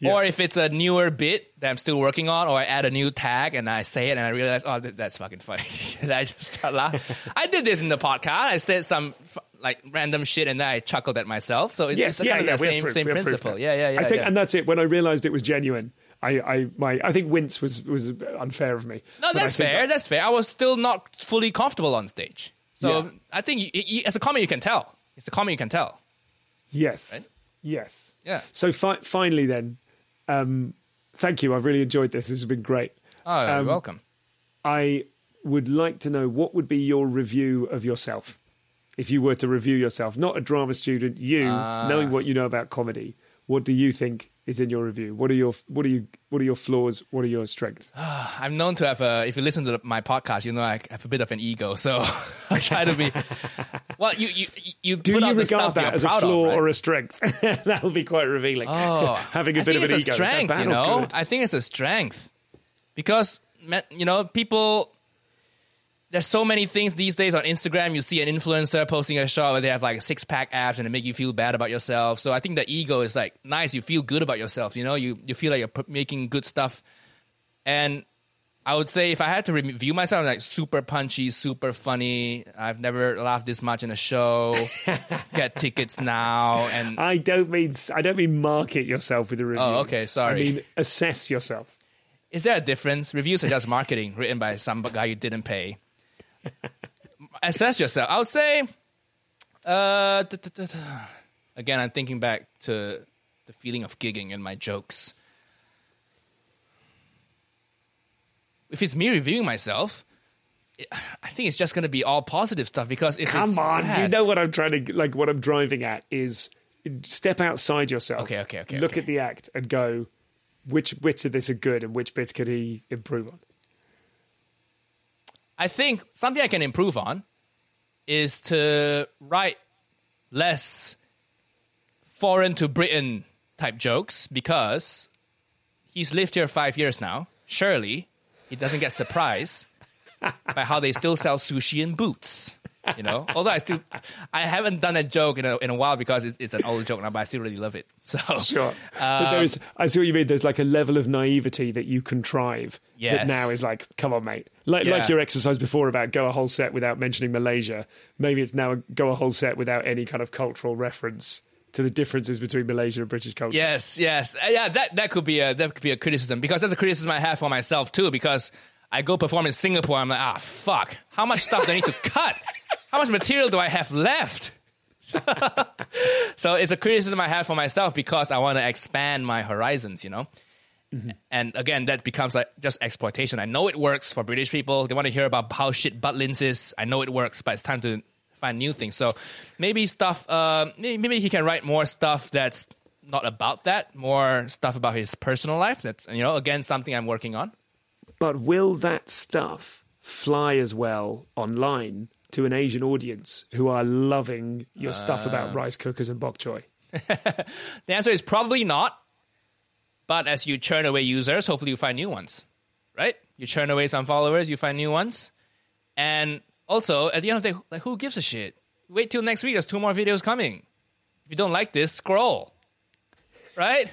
Yes. Or if it's a newer bit that I'm still working on, or I add a new tag and I say it and I realize, oh, th- that's fucking funny. and I just start laughing. I did this in the podcast. I said some f- like random shit and then I chuckled at myself. So it's, yes, it's yeah, kind yeah, of the same proof, same proof principle. Yeah, yeah, yeah. I think, yeah. and that's it. When I realised it was genuine, I, I, my, I think wince was was unfair of me. No, that's fair. That's fair. I was still not fully comfortable on stage. So Yeah. I think you, you, as a comic, you can tell. It's a comic, you can tell. Yes, Right? yes, Yeah. So fi- finally, then, um, thank you. I've really enjoyed this. This has been great. Oh, you're Um, welcome. I would like to know what would be your review of yourself if you were to review yourself, not a drama student. You Ah. knowing what you know about comedy, what do you think is in your review? What are your what are you what are your flaws? What are your strengths? I'm known to have a. If you listen to my podcast, you know I have a bit of an ego, so I try to be. Well, you you you Do put you out the regard stuff that as a flaw of, right? or a strength? That'll be quite revealing. Oh, having a I bit of an it's ego. a Is that strength, you know. I think it's a strength because you know people. There's so many things these days on Instagram. You see an influencer posting a shot where they have like six pack abs and it make you feel bad about yourself. So I think the ego is like nice. You feel good about yourself. You know, you you feel like you're p- making good stuff. And I would say if I had to review myself, I'm like super punchy, super funny. I've never laughed this much in a show. Get tickets now, and I don't mean I don't mean market yourself with a oh, review. Oh, okay, sorry. I mean assess yourself. Is there a difference? Reviews are just marketing written by some guy you didn't pay. Assess yourself. I would say, uh, again, I'm thinking back to the feeling of gigging and my jokes. If it's me reviewing myself, I think it's just going to be all positive stuff because if it's Come on, you know what I'm trying to like. What I'm driving at is step outside yourself. Okay, okay, okay, Look okay. at the act and go, which bits of this are good and which bits could he improve on? I think something I can improve on is to write less foreign to Britain type jokes because he's lived here five years now. Surely he doesn't get surprised by how they still sell sushi in boots. You know, although I still I haven't done a joke in a in a while because it's, it's an old joke now, but I still really love it. So Sure, but there is. I see what you mean. There's like a level of naivety that you contrive that now is like, come on, mate. Like Yeah. like your exercise before about go a whole set without mentioning Malaysia. Maybe it's now go a whole set without any kind of cultural reference to the differences between Malaysia and British culture. Yes, yes, Uh, yeah. That that could be a that could be a criticism because that's a criticism I have for myself too. Because I go perform in Singapore, I'm like, ah, fuck. How much stuff do I need to cut? How much material do I have left? so it's a criticism I have for myself because I want to expand my horizons. You know. And again, that becomes like just exploitation. I know it works for British people. They want to hear about how shit Butlins is. I know it works, but it's time to find new things. So maybe stuff. Uh, maybe, maybe he can write more stuff that's not about that. More stuff about his personal life. That's you know again something I'm working on. But will that stuff fly as well online to an Asian audience who are loving your stuff Uh. about rice cookers and bok choy? The answer is probably not. But as you churn away users, hopefully you find new ones, right? You churn away some followers, you find new ones, and also at the end of the day, like who gives a shit? Wait till next week. There's two more videos coming. If you don't like this, scroll. Right?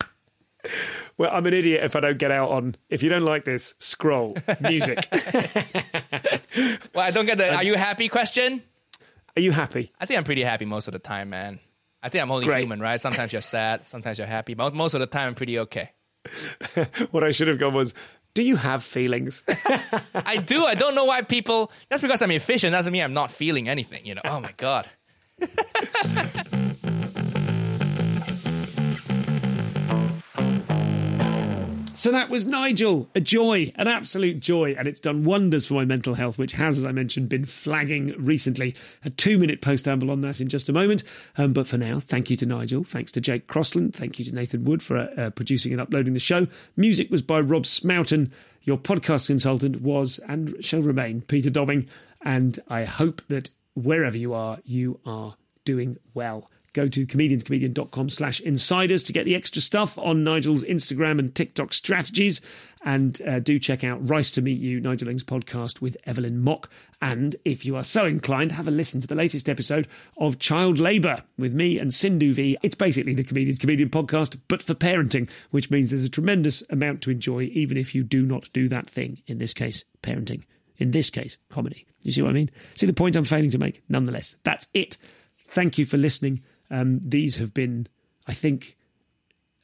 Well, I'm an idiot if I don't get out on. If you don't like this, scroll music. Well, I don't get the. Are you happy? Question. are you happy? I think I'm pretty happy most of the time, man. I think I'm only Great. human, right? Sometimes you're sad, sometimes you're happy, but most of the time I'm pretty okay. What I should have gone was, do you have feelings? I do. I don't know why people. That's because I'm efficient doesn't mean I'm not feeling anything. You know. Oh my god. So that was Nigel, a joy, an absolute joy, and it's done wonders for my mental health, which has, as I mentioned, been flagging recently. A two minute post amble on that in just a moment. Um, but for now, thank you to Nigel. Thanks to Jake Crossland. Thank you to Nathan Wood for uh, uh, producing and uploading the show. Music was by Rob Smoughton. Your podcast consultant was and shall remain Peter Dobbing. And I hope that wherever you are, you are doing well. Go to comedianscomedian.com slash insiders to get the extra stuff on Nigel's Instagram and TikTok strategies. And uh, do check out Rice to Meet You, Nigel podcast with Evelyn Mok. And if you are so inclined, have a listen to the latest episode of Child Labour with me and Sindhu Vee It's basically the Comedians Comedian podcast, but for parenting, which means there's a tremendous amount to enjoy, even if you do not do that thing. In this case, parenting. In this case, comedy. You see what I mean? See the point I'm failing to make? Nonetheless, that's it. Thank you for listening. Um, these have been, I think,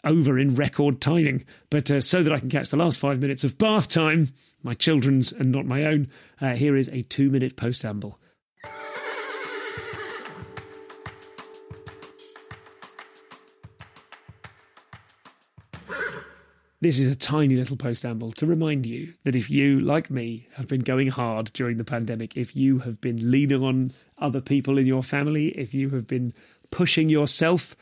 over in record timing. But uh, so that I can catch the last five minutes of bath time, my children's and not my own, uh, here is a two minute post amble. This is a tiny little post amble to remind you that if you, like me, have been going hard during the pandemic, if you have been leaning on other people in your family, if you have been pushing yourself,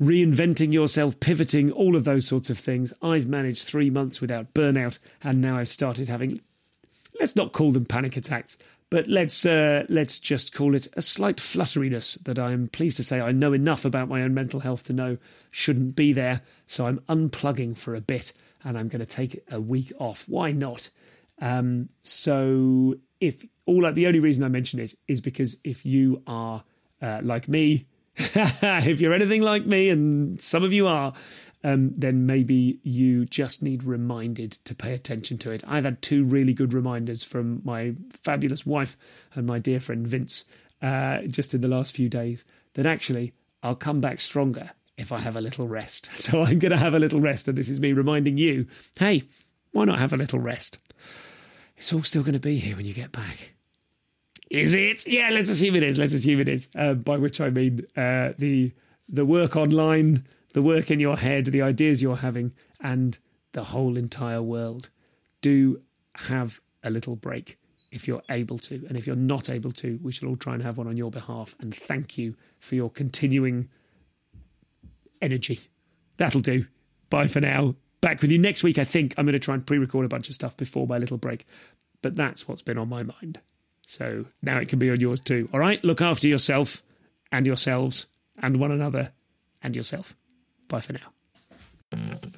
reinventing yourself, pivoting, all of those sorts of things, I've managed three months without burnout, and now I've started having, let's not call them panic attacks, but let's uh, let's just call it a slight flutteriness that I'm pleased to say I know enough about my own mental health to know shouldn't be there. So I'm unplugging for a bit, and I'm going to take a week off. Why not? Um, so if all the only reason I mention it is because if you are uh, like me, if you're anything like me, and some of you are, um, then maybe you just need reminded to pay attention to it. I've had two really good reminders from my fabulous wife and my dear friend Vince uh, just in the last few days that actually I'll come back stronger if I have a little rest. So I'm going to have a little rest, and this is me reminding you hey, why not have a little rest? It's all still going to be here when you get back. Is it? Yeah, let's assume it is. Let's assume it is. Uh, by which I mean uh, the the work online the work in your head, the ideas you're having, and the whole entire world. Do have a little break if you're able to. And if you're not able to, we shall all try and have one on your behalf. And thank you for your continuing energy. That'll do. Bye for now. Back with you next week. I think I'm going to try and pre record a bunch of stuff before my little break. But that's what's been on my mind. So now it can be on yours too. All right? Look after yourself and yourselves and one another and yourself. Bye for now.